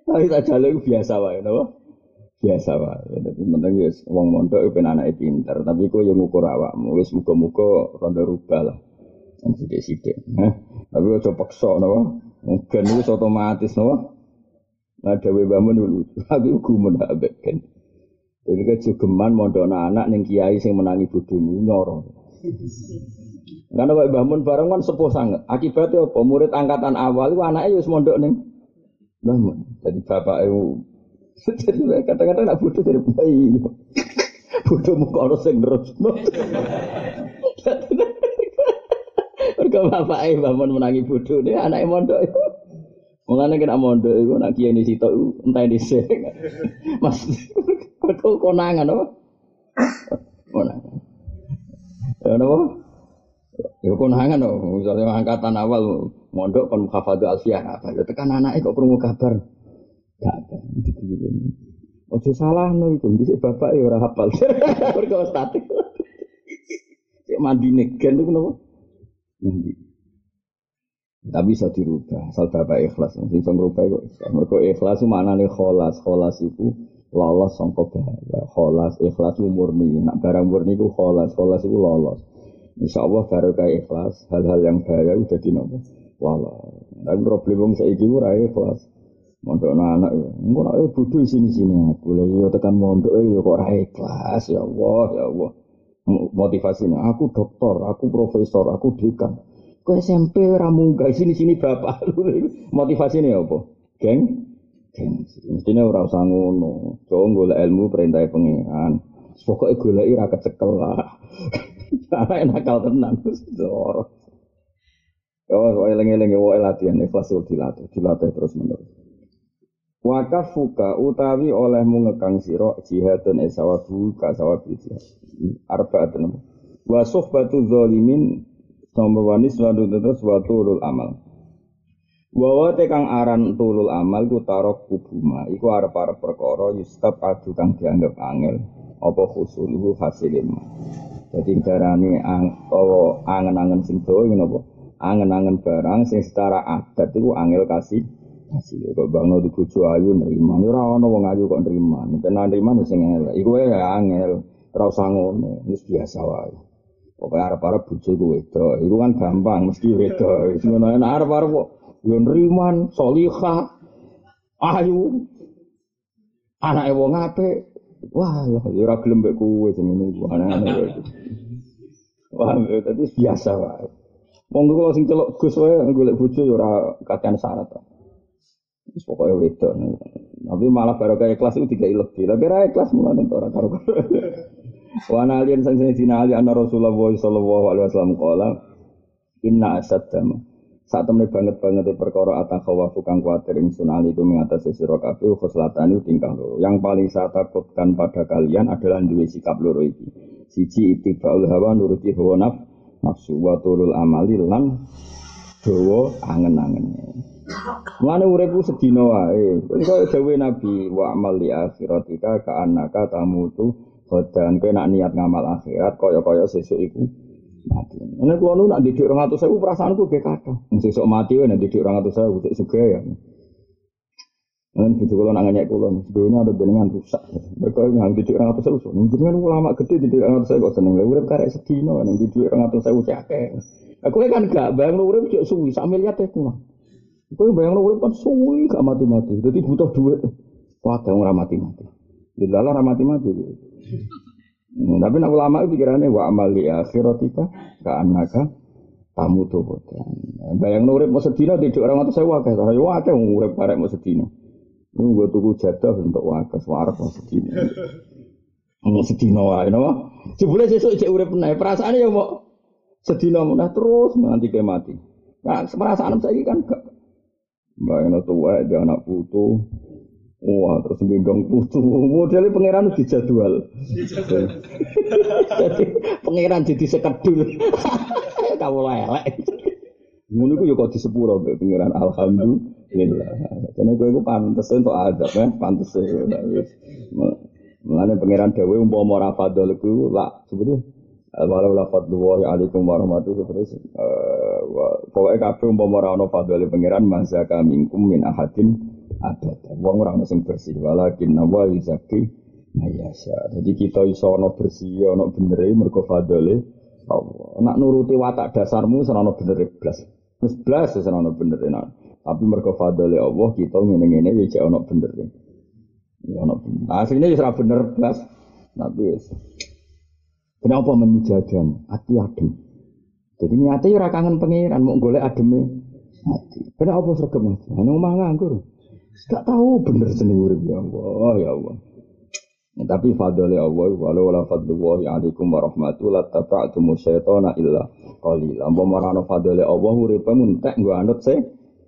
Tapi tak jalan biasa wae, biasa wae. Dadi penting wis wong mondok ben anake pinter, tapi kok yo ngukur awakmu. Wis muga-muga rada rubah lah. Sing sithik-sithik. Tapi aja paksa napa. Mungkin wis otomatis napa. Nah, dewe bangun dulu. Aku gumun ambek kan. Jadi jogeman mondok anak ning kiai sing menangi bodomu nyoro. Karena kok Mbah Mun bareng kan sepuh sangat. Akibatnya apa? Murid angkatan awal itu anaknya wis mondok ning Mbah Mun. Jadi bapak itu [laughs] jadi kadang-kadang nak bodoh dari bayi. [laughs] Bodoh muka orang sing terus. [laughs] Mereka bapak itu Mbah Mun menangi bodoh ini anaknya mondok itu. Mulane kena mondok iku nak kiai ini sitok entah dhisik. Mas kok konangan apa? Konangan. Ya napa? Ya konangan kok misalnya angkatan awal mondok kon hafadhu alfiyah apa ya tekan anake kok krungu kabar. Gak apa. Ojo salah no itu, dhisik bapak ya ora hafal. [laughs] Mergo statik. Cek mandi negen itu kenapa? Mandi. Tapi bisa dirubah, asal bapak ikhlas. Bisa merubah kok. Mereka ikhlas itu maknanya kholas. Kholas itu lolos sangka bahaya. Kholas, ikhlas itu murni. Nak barang murni itu kholas. Kholas itu lolos. Insya Allah barokah ikhlas. Hal-hal yang bahaya udah di nopo. Lolos. Tapi problem saya ini ora ikhlas. Mondok anak. Engko nek bodoh sini-sini aku. Lah yo tekan mondok ya kok ora ikhlas. Ya Allah, ya Allah. Motivasinya aku dokter, aku profesor, aku dekan. Kau SMP ramu gak sini sini bapak [laughs] motivasi ini apa? Geng, geng. Mestinya orang usah ngono. Coba ilmu perintah pengiran. Pokoknya golek ira kecekel lah. [laughs] Karena enak kal tenan terus dor. Oh, eleng-eleng wae latihan ikhlas dilatih, dilatih terus menerus. Wakaf fuka utawi olehmu ngekang sira jihadun esawabu kasawabu jihad. Arba'atun. Wa suhbatu zalimin Nomor wanis wadu terus wa tulul amal. Wawa tekang aran tulul amal ku tarok kubuma. Iku arep arep perkara yustab adu kang dianggap angel. Apa khusuluhu hasilin. Jadi darani ang, oh, angen-angen sing dawa ngono apa? Angen-angen barang sing secara adat iku angel kasih kasih kok bangno di bojo ayu nerima. Ora ana wong ayu kok nerima. Nek nerima sing elek. Iku ya angel. Ora usah ngono. Wis biasa wae. Pokoknya arep-arep bojo ku wedok. Iku kan gampang mesti wedok. Semono arep-arep kok yo salihah, ayu. Anake wong apik. Wah, ya ora gelem mbek kowe jenenge iku aneh-aneh. [laughs] Wah, tadi biasa wae. Wong kula sing celok Gus wae golek bojo ya ora kakean syarat. Wis pokoke wedok. Tapi malah baru kayak kelas itu tiga lebih. Tapi raya kelas mulai ora karo. [laughs] Wa nalian sang sing dinali anna Rasulullah sallallahu alaihi wasallam qala inna asaddama saat temen banget banget di perkara atang khawafu kang kuatir ingsun aliku mengatasi sira kabeh khuslatani tingkah loro. Yang paling saya takutkan pada kalian adalah duwe sikap loro iki. Siji ittiba'ul hawa nuruti hawa naf, nafsu wa turul amali lan dawa angen-angen. Mulane uripku sedina wae. Kaya dawuh Nabi wa amal li akhiratika ka annaka tamutu Badan kowe nak niat ngamal akhirat kaya-kaya sesuk iku mati. Nek kula nu nak didik 200.000 perasaanku ge kathah. Sesuk mati wae nak didik 200.000 sik suge ya. Kan bojo kula nak nyek kula, dunia ada jenengan rusak. Mereka ngang didik 200.000. Jenengan ulama gede didik 200.000 kok seneng. Lah urip karek sedina nang didik 200.000 cake. Aku kan gak bayang urip cek suwi sak miliar teh kurang. Kowe bayang urip kan suwi gak mati-mati. Dadi butuh duit. Wah, ora mati-mati. Dilalah ora mati-mati. Hmm, tapi nak ulama pikirannya wa amali akhiratika ka anaka tamu tuh Bayang nurip mau sedina tidak orang atau saya wakai, orang ya wakai ngurip parek mau sedina. Ini gue tunggu jatuh untuk wakai, suara mau sedina. Mau sedina wae, no? Jebule sesuk cek urip naik perasaan ya mau sedina nah terus nanti ke mati. Nah, perasaan saya kan gak. Bayang tua dia anak putu, Wah, terus gendong putu. Modelnya pangeran dijadwal. Jadi pangeran jadi sekedul. Kamu lelek. Ngono iku ya kok disepuro mbek pangeran alhamdulillah. Jadi kowe iku pantes untuk adab ya, pantes ya. Mulane pangeran dhewe umpama ora fadhol iku lak sebetulnya walau la fadlu alaikum warahmatullahi terus pokoknya kabeh umpama ora ana fadhole pangeran mazaka minkum min ahadin ada wong ora ono bersih walakin nawa yuzaki mayasa. Jadi kita iso ono bersih ono bener mergo fadole Allah. Nak nuruti watak dasarmu ono bener blas. Wis blas ono bener nak. Tapi mergo fadole Allah kita ngene-ngene ya jek ono bener ya ono bener. Nah, aslinya ya ora bener blas. Tapi kenapa menjadikan hati adem. Jadi nyata ora kangen pangeran mau golek ademe mati. Kena apa sregep? Ana omah nganggur. Gak tahu bener jeneng urip ya Allah, ya Allah. Ya, tapi fadli Allah walau la fadlullahi alaikum warahmatullahi taba'tum syaitana illa qalila. Apa marano fadli Allah uripe muntek nggo anut se.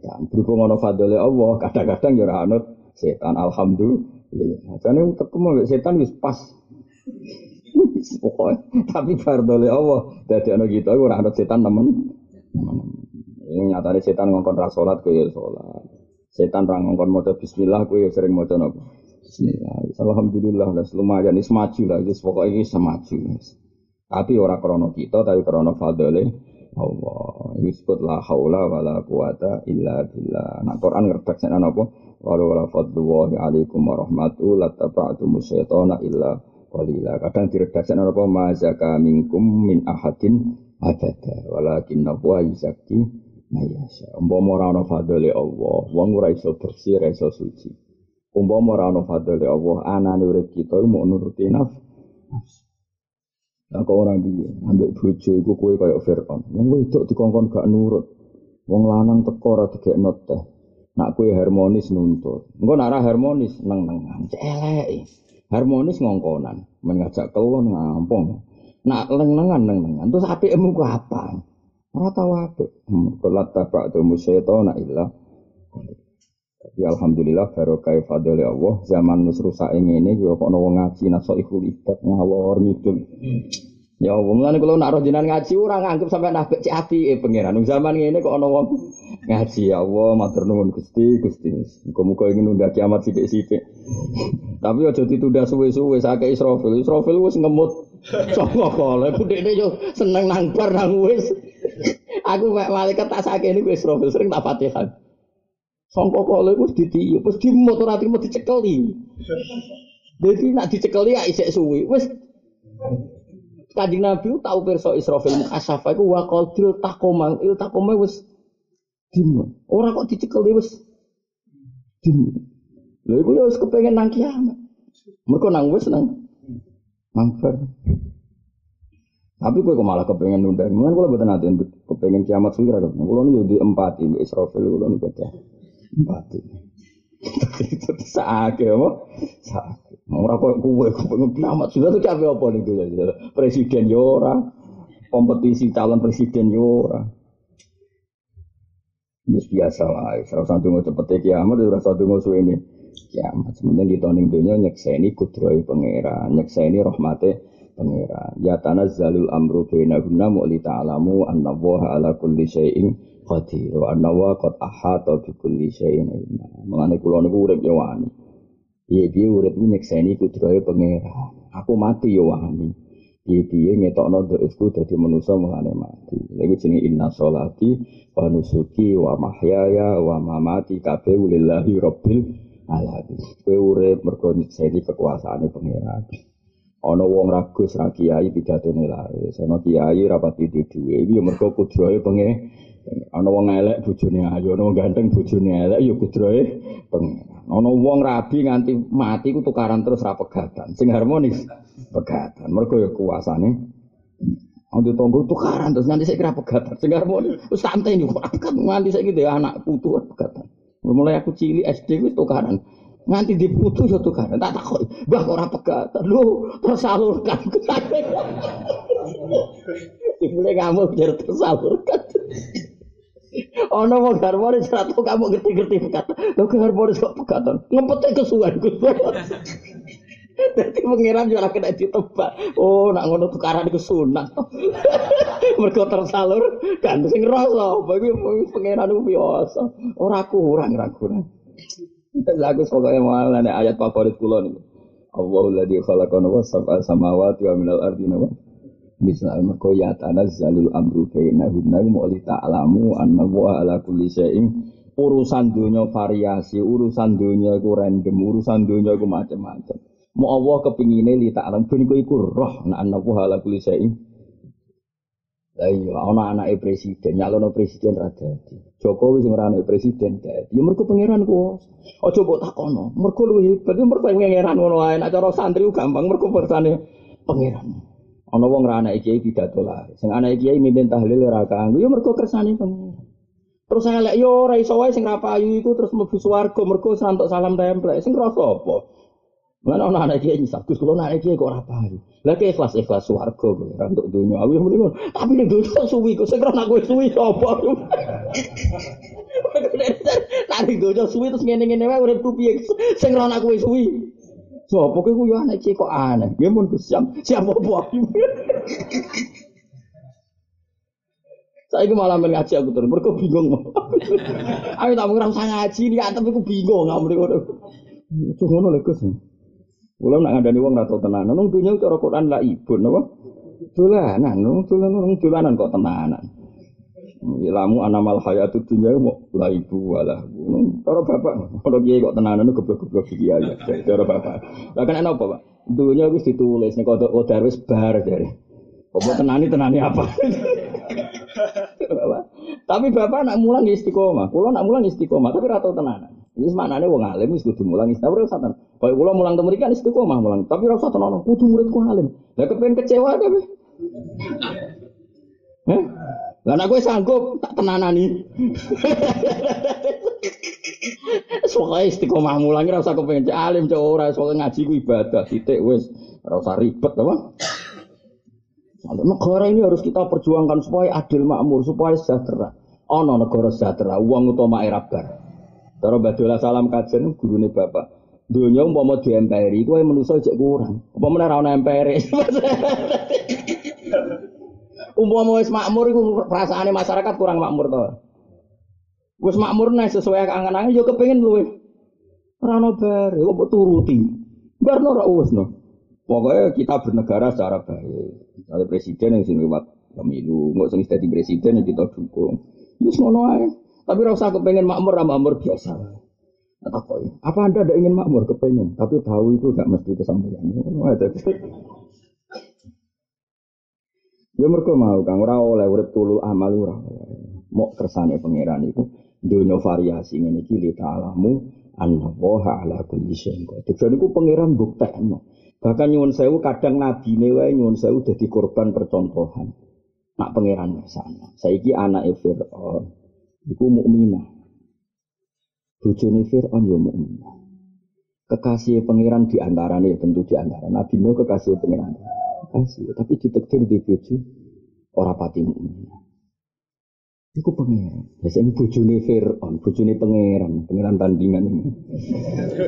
Dan berhubung ana fadli Allah, kadang-kadang ya ora anut setan alhamdulillah. Jane ketemu setan wis pas. Pokoknya, tapi fadli Allah dadi ana kita ora anut setan temen. Ini nyatane setan ngongkon ra salat kok ya. Setan ra ngongkon maca bismillah kok ya sering maca napa. Bismillah. Alhamdulillah dan lumayan ini semaju lah, ini pokoknya ini semaju. Tapi orang krono kita, tapi krono fadole Allah. Disebut la haula wa la quwata illa billah. Nah Quran ngertek sana apa? Walau wala fadlullahi alaikum warahmatullahi lattaba'atumu syaitana illa qalila. Kadang diredaksi apa? Ma zaka minkum min ahadin abada. Walakin nabwa yuzaki mayasya. Umpama ora ana fadole Allah, wong ora iso bersih, ora iso suci. Umpama ora ana fadhile Allah, anane urip kita mau nuruti nafsu. Lah kok ora piye? Ambek bojo iku kowe kaya Firaun. Wong wedok dikongkon gak nurut. Wong lanang teko ora digekno teh. Nak kowe harmonis nuntut. Engko nak harmonis neng-nengan. Elek. Harmonis ngongkonan, mengajak kelon ngampung. Nak leng-lengan neng-nengan. Terus apikmu ku apa? Ora tau apik. Hmm, Kulat tabak tu musyaitona illa. Tapi alhamdulillah baru kayak fadli Allah zaman nus rusak ini juga kok nawa ngaji naso ikul ibadah ngawur ngidul. Ya Allah, mulane kalau nak rojinan ngaji orang anggap sampai nak cek eh pangeran. Zaman ini kok nawa ngaji ya Allah matur nuwun Gusti Gusti. Muga-muga ingin nunda kiamat sithik-sithik. Tapi aja ditunda suwe-suwe sakit Israfil. Israfil wis ngemut. [laughs] Sapa kala budekne yo seneng nang bar nang wis. Aku malaikat tak sakit ini Israfil sering tak Fatihah. Sangka kala iku ditiup, wis dimut ora trimo dicekeli. Jadi nak dicekeli ya isek suwi. Wis Kanjeng Nabi tahu perso Israfil mukasafa iku wa qadil takoma, il takoma wis dimut. Ora kok dicekeli wis dimut. Lha iku ya wis kepengin nang kiamat. Mergo nang wis nang mangfer. Tapi gue malah kepengen nunda. Mungkin kalau betul nanti kepengen kiamat raga. Kalau nih di empat ini Israfil kalau nih beda. Mati. [laughs] Sakit apa? Sakit. Ora kok kowe kok kiamat sudah tuh capek apa nih ya. Presiden yo ora. Kompetisi calon presiden yo ora. Ini biasa lah, salah satu mau cepet kiamat, salah satu mau suwe ini kiamat. Sementara kita ning dunia nyekseni kudroi pangeran, nyekseni rahmate pangeran. Ya tanazzalul amru bainahunna mu'li ta'lamu anna ala kulli syai'in qadir wa anna wa qad ahata bi kulli syai'in ilma. Mulane kula niku urip yo wani. Piye piye urip nyekseni kudrahe pangeran. Aku mati yo wani. Piye piye ngetokno dhaifku dadi manusa mulane mati. Lha jenenge inna sholati wa nusuki wa mahyaya wa mamati kabeh lillahi rabbil alamin. Kowe urip mergo nyekseni kekuasaane pangeran. Ana wong ragus ra kiai pidatone laris ana kiai rapat di duwe iki ya mergo kudrahe penge ana wong elek bojone ayu ana ganteng bojone elek ya kudrahe pengen ana wong rabi nganti mati ku tukaran terus ra pegatan. Sing harmonis pegatan. Mergo ya kuasane Untuk tonggo tukaran terus nanti saya kira pegatan. Sing harmonis wis santai nih kok nganti saya gitu anak putu pegatan. Mulai aku cilik SD wis tukaran nganti diputus ya tukaran tak takut bah ora pegatan lu tersalurkan Mulai kamu biar tersalurkan. Ono harmonis ora tau kamu ngerti-ngerti pekatan. Lho ke harmonis kok pekatan. Ngempete kesuwen Gus. Dadi pangeran yo ora kena ditebak. Oh, nak ngono tukaran iku sunat. Mergo tersalur kan sing rasa. Bagi pangeran iku biasa. Ora kurang, ora kurang. [laughs] Lagu pokoknya malah ayat favorit kula niku. Allahul ladzi khalaqana was sab'a samawati wa minal ardi nawa Misal mergo ya tanazzalul amru bainahunna mu'li ta'lamu anna wa ala kulli syai'in urusan dunia variasi, urusan dunia iku random, urusan dunia iku macam-macam. Mau Allah kepingine li ta'lam ben iku iku roh nak anna wa ala kulli syai'in. Lah iya ana anake presiden, nyalono presiden ra dadi. Jokowi sing ora anake presiden dadi. Ya mergo pangeran ku. Aja mbok takono. Mergo luwih hebat, ya mergo pangeran ngono ae. Nek cara santri gampang mergo bersane pangeran. Ana wong ra anak kiai pidato lah. Sing anak kiai mimpin tahlil ra kanggo ya mergo kersane pengen. Terus saya lek yo ora iso wae sing ra payu iku terus mlebu swarga mergo santuk salam templek. Sing rasa apa? Mana ana anak kiai nyisah, Gus kula anak kiai kok ora payu. Lah ki ikhlas ikhlas swarga kowe entuk donya. Aku ngono. Tapi nek dosa suwi kok sing ora kowe suwi sapa? Tadi dosa suwi terus ngene-ngene wae urip piye sing ora kowe suwi. So, pokoknya gue anak cek kok aneh. Dia pun siap siap apa? Saya itu malah ngaji aku terus, mereka bingung. [laughs] Ayo tak usah ngaji ini, tapi aku bingung nggak mending ngono. Itu ngono lho Gus. Kula nak ngandani wong ra tau tenanan, nang dunya cara Quran la ibun apa? Dolanan, nang dolanan dolanan kok tenanan. Ilamu anamal hayatu dunya mau la ibu wala. Cara bapak, kalau kiai kok tenanan goblok-goblok kiai ya. Cara bapak. Lah kan apa, Pak? Dunya wis ditulis nek kok kodar wis bar dari. Kok tenani tenani apa? [laughs] tapi bapak nak mulang istiqomah, kula nak mulang istiqomah, tapi rata tenanan. Ini maknanya wong alim wis kudu mulang istiqomah ora usah Kayak kula mulang temu kan istiqomah mulang, tapi ora usah tenanan kudu muridku alim. Lah kepen kecewa tapi. Eh? Nek kowe sanggup tak tenanani. [laughs] Soale istiqomah mulang ora usah kepengen alim cok ora soal ngaji ku ibadah titik wis ora usah ribet apa. Negara ini harus kita perjuangkan supaya adil makmur, supaya sejahtera. Ono negara sejahtera, uang utama era bar. Taro badola salam kajen gurune bapak. Dunia umpama di MPRI, kowe manusa cek kurang. Umpama ora ana MPRI. Umpama wis makmur iku perasaane masyarakat kurang makmur to. Wis makmur nek sesuai kangen-kangen yo kepengin luwe. Ora ono bare, kok turuti. Barno ora usno. Pokoknya kita bernegara secara baik. Misalnya presiden yang sini lewat pemilu, nggak usah jadi presiden yang kita dukung. Ini semua aja. Tapi rasa kepengen makmur, makmur biasa. Apa, apa anda ada ingin makmur kepengen? Tapi tahu itu nggak mesti kesampaian. Ya mereka mau kang ora oleh urip tulu amal ora Mau kersane pangeran itu dunia variasi ini iki alamu anna waha ala kulli syai'in qadir. Pangeran buktekno. Bahkan nyuwun sewu kadang nabi wae nyuwun sewu dadi korban percontohan. Nak pangeran sana. Saiki anak Fir'aun iku mukminah. Bojone Fir'aun yo mukminah. Kekasih pangeran di antaranya tentu di antara Nabi Nuh kekasih pangeran kasih, tapi ditektir di bojo ora pati mukmin. Iku pangeran. Biasanya bojone Fir'aun, bojone pangeran, pangeran tandingan ini.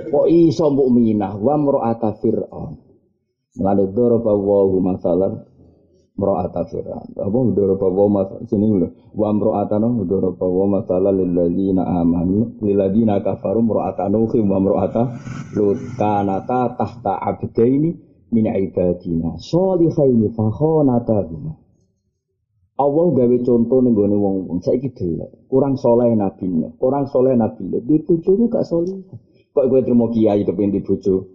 Kok iso mukminah wa mar'ata Fir'aun. Lalu daraba masalah Mro'ata Fir'aun. Apa? Daraba wa masalah sini lho. Wa mro'atana daraba wa masalah lil ladzina amanu. Lil ladzina kafaru mro'ata Nuh wa mro'ata Lut. Kanata tahta abdaini min ibadina. Sholihaini fakhonatahuma Allah gawe contoh ning gone wong-wong saiki delok. Kurang soleh nabi no kurang soleh nabi di bojomu gak soleh. Kok kowe trimo kiai kepengin di bojo?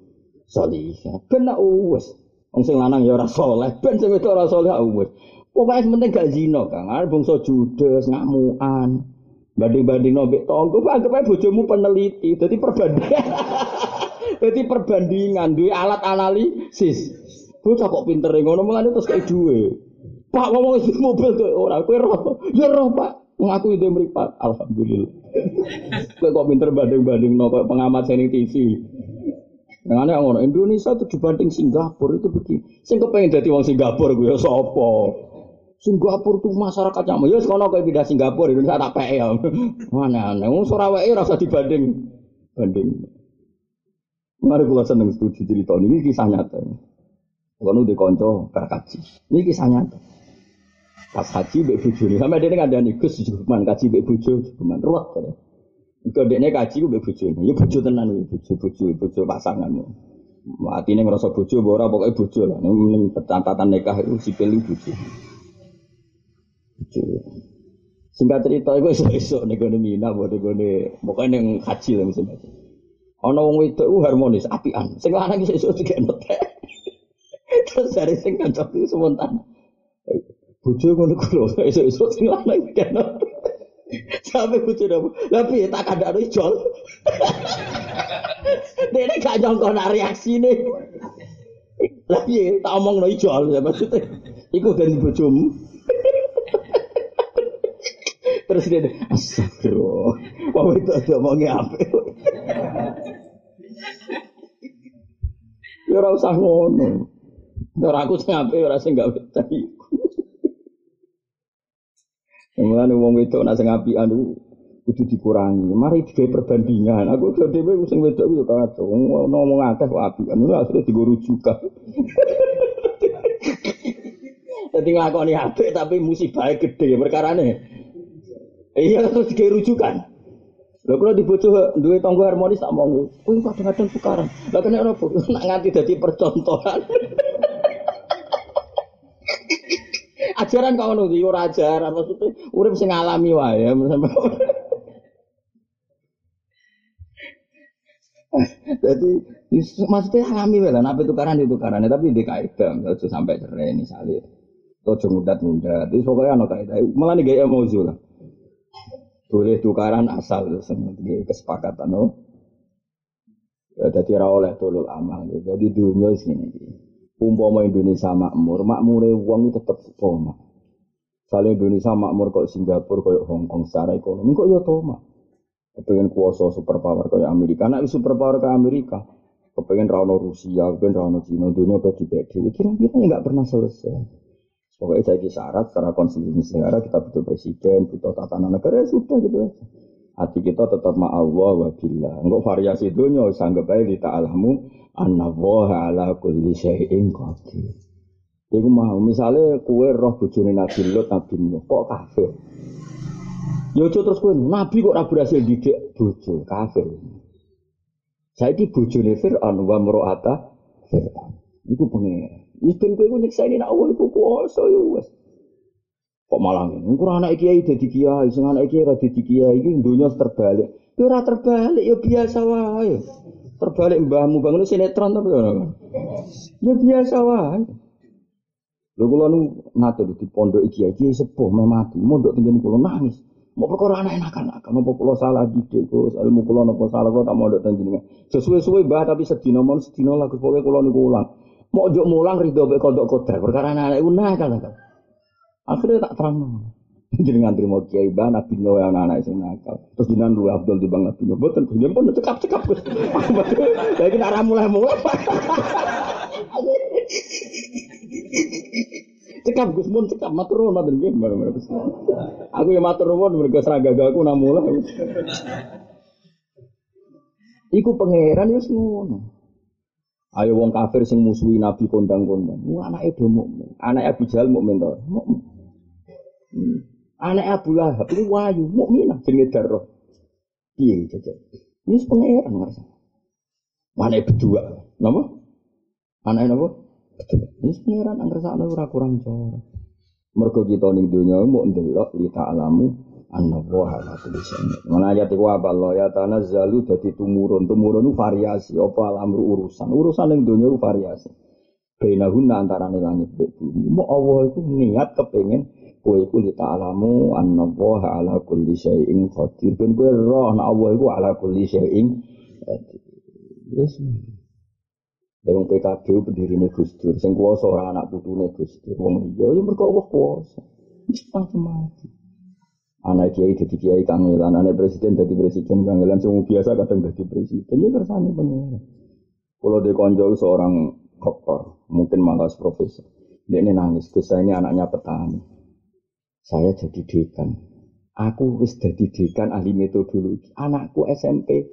Nak wis wong sing lanang ya ora soleh ben sing wedok ora soleh wis pokoke penting gak zina Kang arep bangsa judes ngamukan banding-banding nombek tonggo anggap ae bojomu peneliti dadi perbandingan [laughs] Jadi perbandingan duwe alat analisis. Bocah kok pinter ngono mulane terus kayak duwe. Pak ngomong itu mobil tuh ora kowe roh. Ya roh Pak. Ngaku itu meripat. Alhamdulillah. Kowe kok pinter banding-banding no pengamat seni TV. Yang ngono Indonesia itu dibanding Singapura itu begini. Sing kepengen jadi wong Singapura gue ya sapa? Singapura tuh masyarakatnya, ya sekolah kayak pindah Singapura, Indonesia tak pek ya. [laughs] Mana aneh, wong Surabaya rasa dibanding, banding. Mari kula seneng setuju cerita ini kisah nyata. Kalau udah konco kaji, ini kisah nyata. Pas haji bek bujuni, sampai dia nggak ada nih gus cuman kaji bek bujo, cuman ruwet Iku dekne kaji ku mbek bojone. Ya bojo tenan iki, bojo bojo bojo pasangan. Atine ngrasa bojo apa ora pokoke bojo lah. Ning pencatatan nikah iku sipil iki bojo. Bojo. Singkat cerita iku esuk-esuk ning gone Mina apa ning gone pokoke ning kaji lah misalnya. Ana wong wedok harmonis, apian. Sing lanang iso esuk digenot. Terus are sing kancaku sumontan. Bojo ngono kulo esuk-esuk sing lanang digenot. Sampai bojo dapur. Lah piye tak kandakno ijol. [laughs] Dene gak nyongko nak reaksine. Lah piye tak omongno ijol ya maksudnya. Iku ganti bojomu. [laughs] Terus dia astagfirullah. Wah itu ada omongnya apa? [laughs] Ya ora usah ngono. Ora aku sing apik ora sing gak iku. Mulane wong wedok nak sing apian kudu dikurangi. Mari digawe perbandingan. Aku dhewe sing wedok yo kacau. Ngomong akeh kok apian. Lu asline digo rujukan. [laughs] Jadi ngelakoni apik tapi musibahnya gede perkarane. Iya terus digawe rujukan. Lha kula dibojo duwe tangga harmonis tak mong. Kuwi kadang-kadang tukaran. Lah kena apa? Nak nganti dadi percontohan. [laughs] ajaran kau ngono iki ajaran maksudnya urip sing alami wae. [laughs] Jadi maksudnya alami wae lah, nabi tukaran itu tukaran, tapi di kaidah, aja sampai cerai misalnya. Ojo ngudat-ngudat, itu pokoknya ana kaidah. Malah nih gaya mau lah. Boleh tukaran asal seperti kesepakatan no. Ya, jadi ra oleh tolol amal. Jadi dunia sini. Umpama Indonesia makmur, makmure wong tetap toma. Saling Indonesia makmur kok Singapura kok Hong Kong secara ekonomi kok ya toma. Kepengen kuasa superpower kayak Amerika, nak superpower ke Amerika. Kepengen rano Rusia, kepengen rano Cina, dunia dibedil. Kira-kira nggak pernah selesai. Pokoknya saya syarat secara konstitusi negara kita butuh presiden, butuh tatanan negara ya sudah gitu aja. Hati kita tetap ma'allah wa billah. Enggak variasi dunia, sanggap aja di ta'alamu waha ala kulli syai'in qadir. Iku mau misalnya kue roh bojone Nabi Lut Nabi Nuh kok kafir. Yo ya terus kue Nabi kok ora berhasil didik bojo kafir. Saiki bojone Fir'aun wa mro'ata Fir'aun. Iku pengen. Iben kowe nyiksa ini Allah iku kuasa ya wis. Kok malah ngene. Engko anak kiai dadi kiai, sing anak kiai ora dadi kiai iki donya terbalik. Ya ora terbalik ya biasa wae. Terbalik mbahmu bangun sinetron tapi ya. Ya biasa wae. Lho kula nu nate di pondok iki iki sepuh me mati, mondok tenggen kula nangis. Mau perkara anak enak-enak, napa kula salah didik Gus, ilmu kula napa salah kula tak mondok teng jenengan. Sesuwe-suwe mbah tapi sedina mon sedina lah Gus pokoke kula niku ulang. Mau juk mulang rido mek kodok kodar perkara anak iku nakal nakal. Akhirnya tak terang. Jadi ngantri mau kiai ban nabi no yang anak sing nakal. Terus jinan lu Abdul di bang nabi no. Boten pun cekap cekap. Lagi nak mulai [laughs] mulai. Cekap gus pun cekap matur nuwun matur nggih. Aku ya matur nuwun mergo aku namula. Iku pangeran ya ngono. Ayo wong kafir sing musuhi Nabi kondang-kondang. Wah anake do mukmin. Anake Abu Jahal. Mukmin. Hmm. Anake Abu Lahab itu wayu mukmin jenenge Darroh. Piye jajal. Ini pangeran ngerasa. Mana berdua? Nama? Anak napa? Ini pangeran ngerasa ora kurang cor. Mergo kita ning donya mau ndelok li ta'lamu Anna wa ala kulli syai'in. Mana ayat iku apa Allah ya tanazzalu dadi tumurun. Tumurun itu variasi apa alamru urusan. Urusan dunia itu variasi. Bainahunna antara langit dan bumi. Mau Allah itu niat kepengen kowe iku li ta'lamu wa ala kulli syai'in qadir. Ben kowe roh ana Allah iku ala kulli syai'in qadir. Yes. Dari PKB pendirine Gus Dur, sing kuwasa ora anak putune Gus. Wong liya ya mergo Allah kuwasa. Wis macam-macam. Anak kiai jadi kiai kangelan, anak presiden jadi presiden kangelan, semua biasa kadang jadi presiden. Ya kersane pengen. Kalau di konjol seorang dokter, mungkin malah profesor. Dia ini nangis, Gus ini anaknya petani. Saya jadi dekan. Aku wis jadi dekan ahli metodologi. Anakku SMP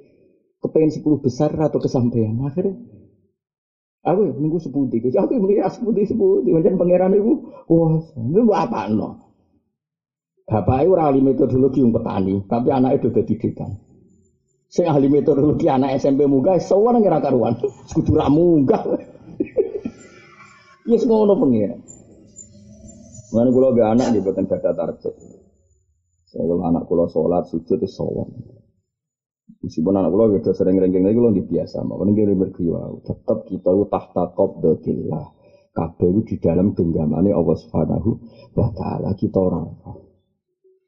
kepengen 10 besar atau kesampaian. Akhirnya aku nunggu seputih. Aku mikir seputih seputih. Macam pangeran ibu, wah, itu apa no? Bapak itu ahli metodologi yang petani, tapi anak itu udah didikan. Saya ahli metodologi anak SMP munggah, seorang ngira karuan, kudu ra munggah. [laughs] Yes ngono pengiran. Mana kulo be anak di buatan gada target. Saya anak kulo sholat sujud itu sowan. Meskipun anak kulo gitu sering rengking lagi kulo biasa, makanya kira berkiwa. Tetap kita itu tahta qabdatillah. Kabeh itu di dalam genggamannya Allah Subhanahu wa taala kita orang.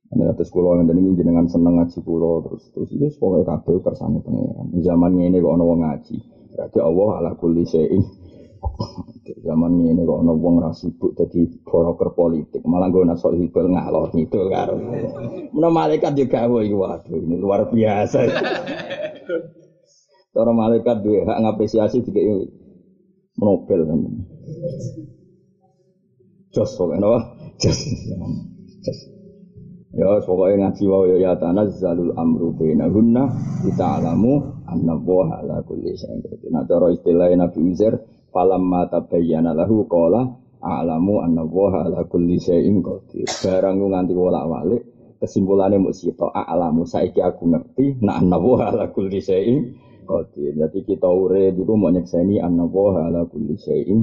Ini atas kulo yang tadi jenengan seneng ngaji kulo terus terus ini pokoknya kabel kersane pangeran. Zaman ini kok ono ngaji. Berarti Allah ala kulli syai'in Zaman ini kok ono wong ra sibuk dadi broker politik, malah gue nasol hibel ngalor gitu karo. Menawa malaikat juga gawe iki waduh ini luar biasa. Cara malaikat duwe hak ngapresiasi ini Nobel kan. Jos pokoknya apa? Jos. Jos. Ya pokoknya ngaji wae ya tanazzalul amru bainahunna kita alamu anna wa ala kulli syai'in. Nah cara istilah Nabi Uzair falamma tabayyana lahu qala a'lamu anna wa ala kulli syai'in qadir. Barang nganti wolak-walik kesimpulannya mau sito a'lamu saiki aku ngerti nah anna wa ala kulli syai'in qadir. Jadi kita urip iku mau nyekseni anna wa ala kulli syai'in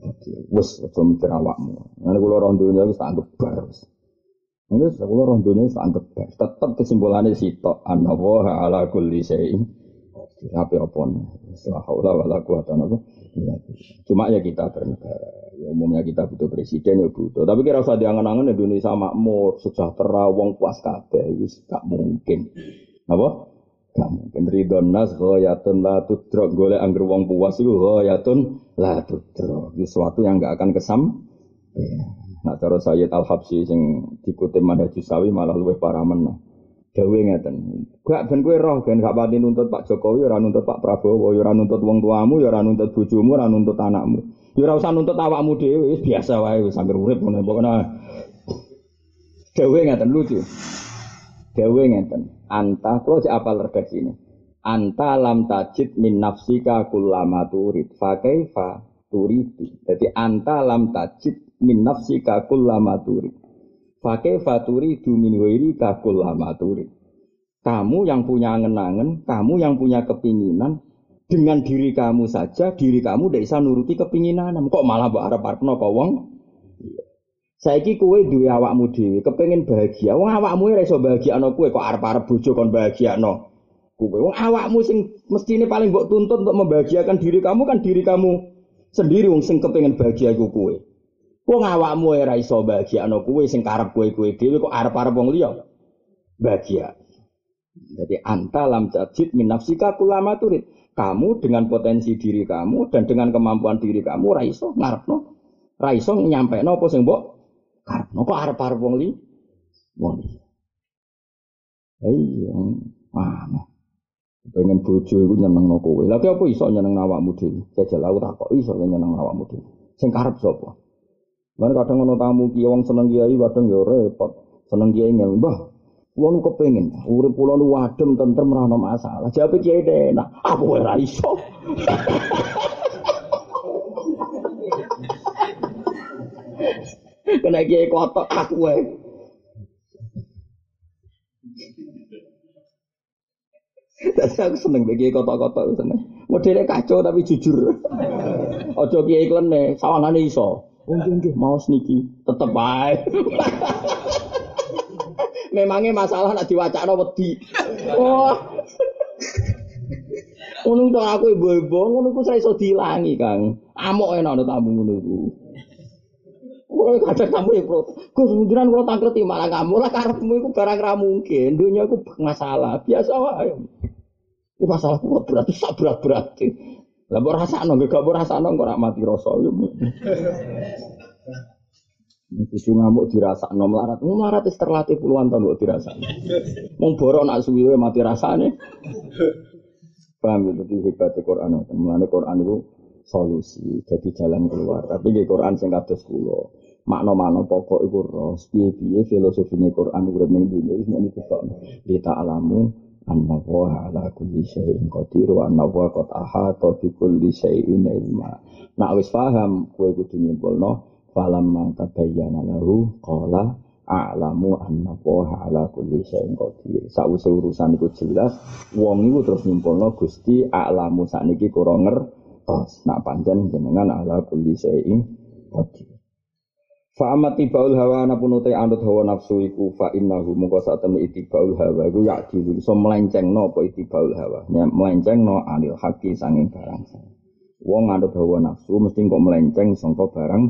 qadir. Wes aja mikir awakmu. Ngene kula ora dunya wis tak anggap bar. Ini sekolah orang dunia sangat baik. Tetap kesimpulannya sitok. Anna woha ala kulli syai'in. Tapi apa nih? Setelah haula wala Cuma ya kita bernegara. Ya, umumnya kita butuh presiden ya butuh. Tapi kira usah diangan-angan Indonesia makmur, sejahtera, wong puas kabeh. Itu gak mungkin. Apa? Gak mungkin. Ridon nas ghayatun la tudrok. Golek angger wong puas itu ghayatun la tudrok. Itu sesuatu yang gak akan kesam. Ya. Nah cara Sayyid Al Habsyi sing dikutip Manhajus Sawi malah luwih parah meneh. Dawe ngeten. Gak ben kowe roh ben gak pati nuntut Pak Jokowi ora nuntut Pak Prabowo, ora nuntut wong tuamu, ora nuntut bojomu, ora nuntut anakmu. Ya ora usah nuntut awakmu dhewe, biasa wae wis anggere urip ngene pokoknya. Dawe ngeten lucu. Dawe ngeten. Anta kula cek apal redaksi ini. Anta lam tajid min nafsika kullama turid. Fa kaifa turidu. Jadi anta lam tajid min nafsika kullama turid. Fakih faturi du min wairi kullama turid. Kamu yang punya angen-angen, kamu yang punya kepinginan, dengan diri kamu saja, diri kamu tidak bisa nuruti kepinginan. Kok malah mbok arep-arepno kok wong? Saiki kowe duwe awakmu dhewe, kepengin bahagia. Wong awakmu ora iso bahagiano kowe kok arep-arep bojo kon bahagiano. Kowe wong awakmu sing mestine paling mbok tuntut untuk membahagiakan diri kamu kan diri kamu sendiri wong sing kepengin bahagia kowe. Wong awakmu ora iso bahagiakno kowe sing karep kowe-kowe dhewe kok arep-arep wong liya. Bahagia. Jadi anta lam tajid min nafsika kulama turid. Kamu dengan potensi diri kamu dan dengan kemampuan diri kamu ora iso ngarepno. Ora iso nyampekno apa sing mbok karepno kok arep-arep wong liya. Wong liya. Iya, mana? Pengen bojo iku nyenengno kowe. Lha apa iso nyenengno awakmu dhewe? Jajal aku takok iso nyenengno awakmu dhewe. Sing karep sapa? Mana kadang ngono tamu kiai wong seneng kiai kadang ya repot. Seneng kiai ngel, "Mbah, kula nu kepengin urip kula nu wadem tentrem ora ono masalah." Jawab kiai enak, aku ora iso. [laughs] Kena kiai kotok aku wae. Tapi aku seneng kiai kotok-kotok seneng. Modelnya kacau tapi jujur. [laughs] Ojo kiai klene, sawangane iso. Oh nggih mau niki tetep ae. [laughs] Memangnya masalah nak diwacana wedi. Wah. Ngono to aku ibu-ibu ngono ku iso dilangi, Kang. Amok enak ana tamu ngono iku. Kulo kadang tamu ya, Bro. Gus jenengan kula tangkreti malah kamu lah karepmu iku barang ra mungkin. Dunia iku masalah, biasa wae. Ini masalah kuat berarti sak berat berarti. Lah mbok rasakno, gak mbok rasakno kok ora mati rasa. Kudu ngamuk dirasakno melarat. Melarat wis terlatih puluhan tahun kok dirasakno. Wong borok nak suwiwe mati rasane. Paham ya, jadi hebatnya Quran. Mulanya Quran itu solusi, jadi jalan keluar. Tapi di Quran sing kados kula. Makna-makna pokok iku roh, piye-piye filosofine Quran urip ning dunya wis muni kok. Kita alamu anna wa ala kulli syai'in qadir wa anna wa qad ahata bi kulli syai'in ilma. Nak wis paham kowe kudu nyimpulno falam tabayyana lahu qala a'lamu anna wa ala kulli syai'in qadir. Sawise urusan iku jelas, wong iku terus nyimpulno Gusti a'lamu sakniki kurang ngertos. Nak pancen jenengan ala kulli syai'in qadir. Fa amat tibaul hawa anapun utai anut hawa nafsu iku fa innahu mongko sak temne itibaul hawa iku ya dilu iso melencengno apa itibaul hawa? Ya melencengno anil haki sanging barang wong anut hawa nafsu mesti kok melenceng sangka barang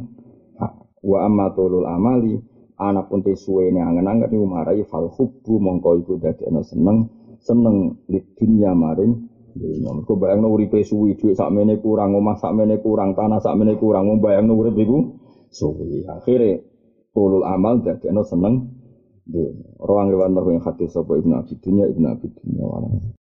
wa amatulul amali anapun te suwene angen-angen iku marai fal hubbu mongko iku dadekno seneng seneng di dunya maring dunya. Mergo bayangno uripe suwi, dhuwit sakmene kurang, omah sakmene kurang, tanah sakmene kurang, wong bayangno urip iku suwi. Akhire tulul amal dadekno seneng dunya. Ruang riwan mergo yang hadis sapa Ibnu Abi Dunya, Ibnu Abi Dunya.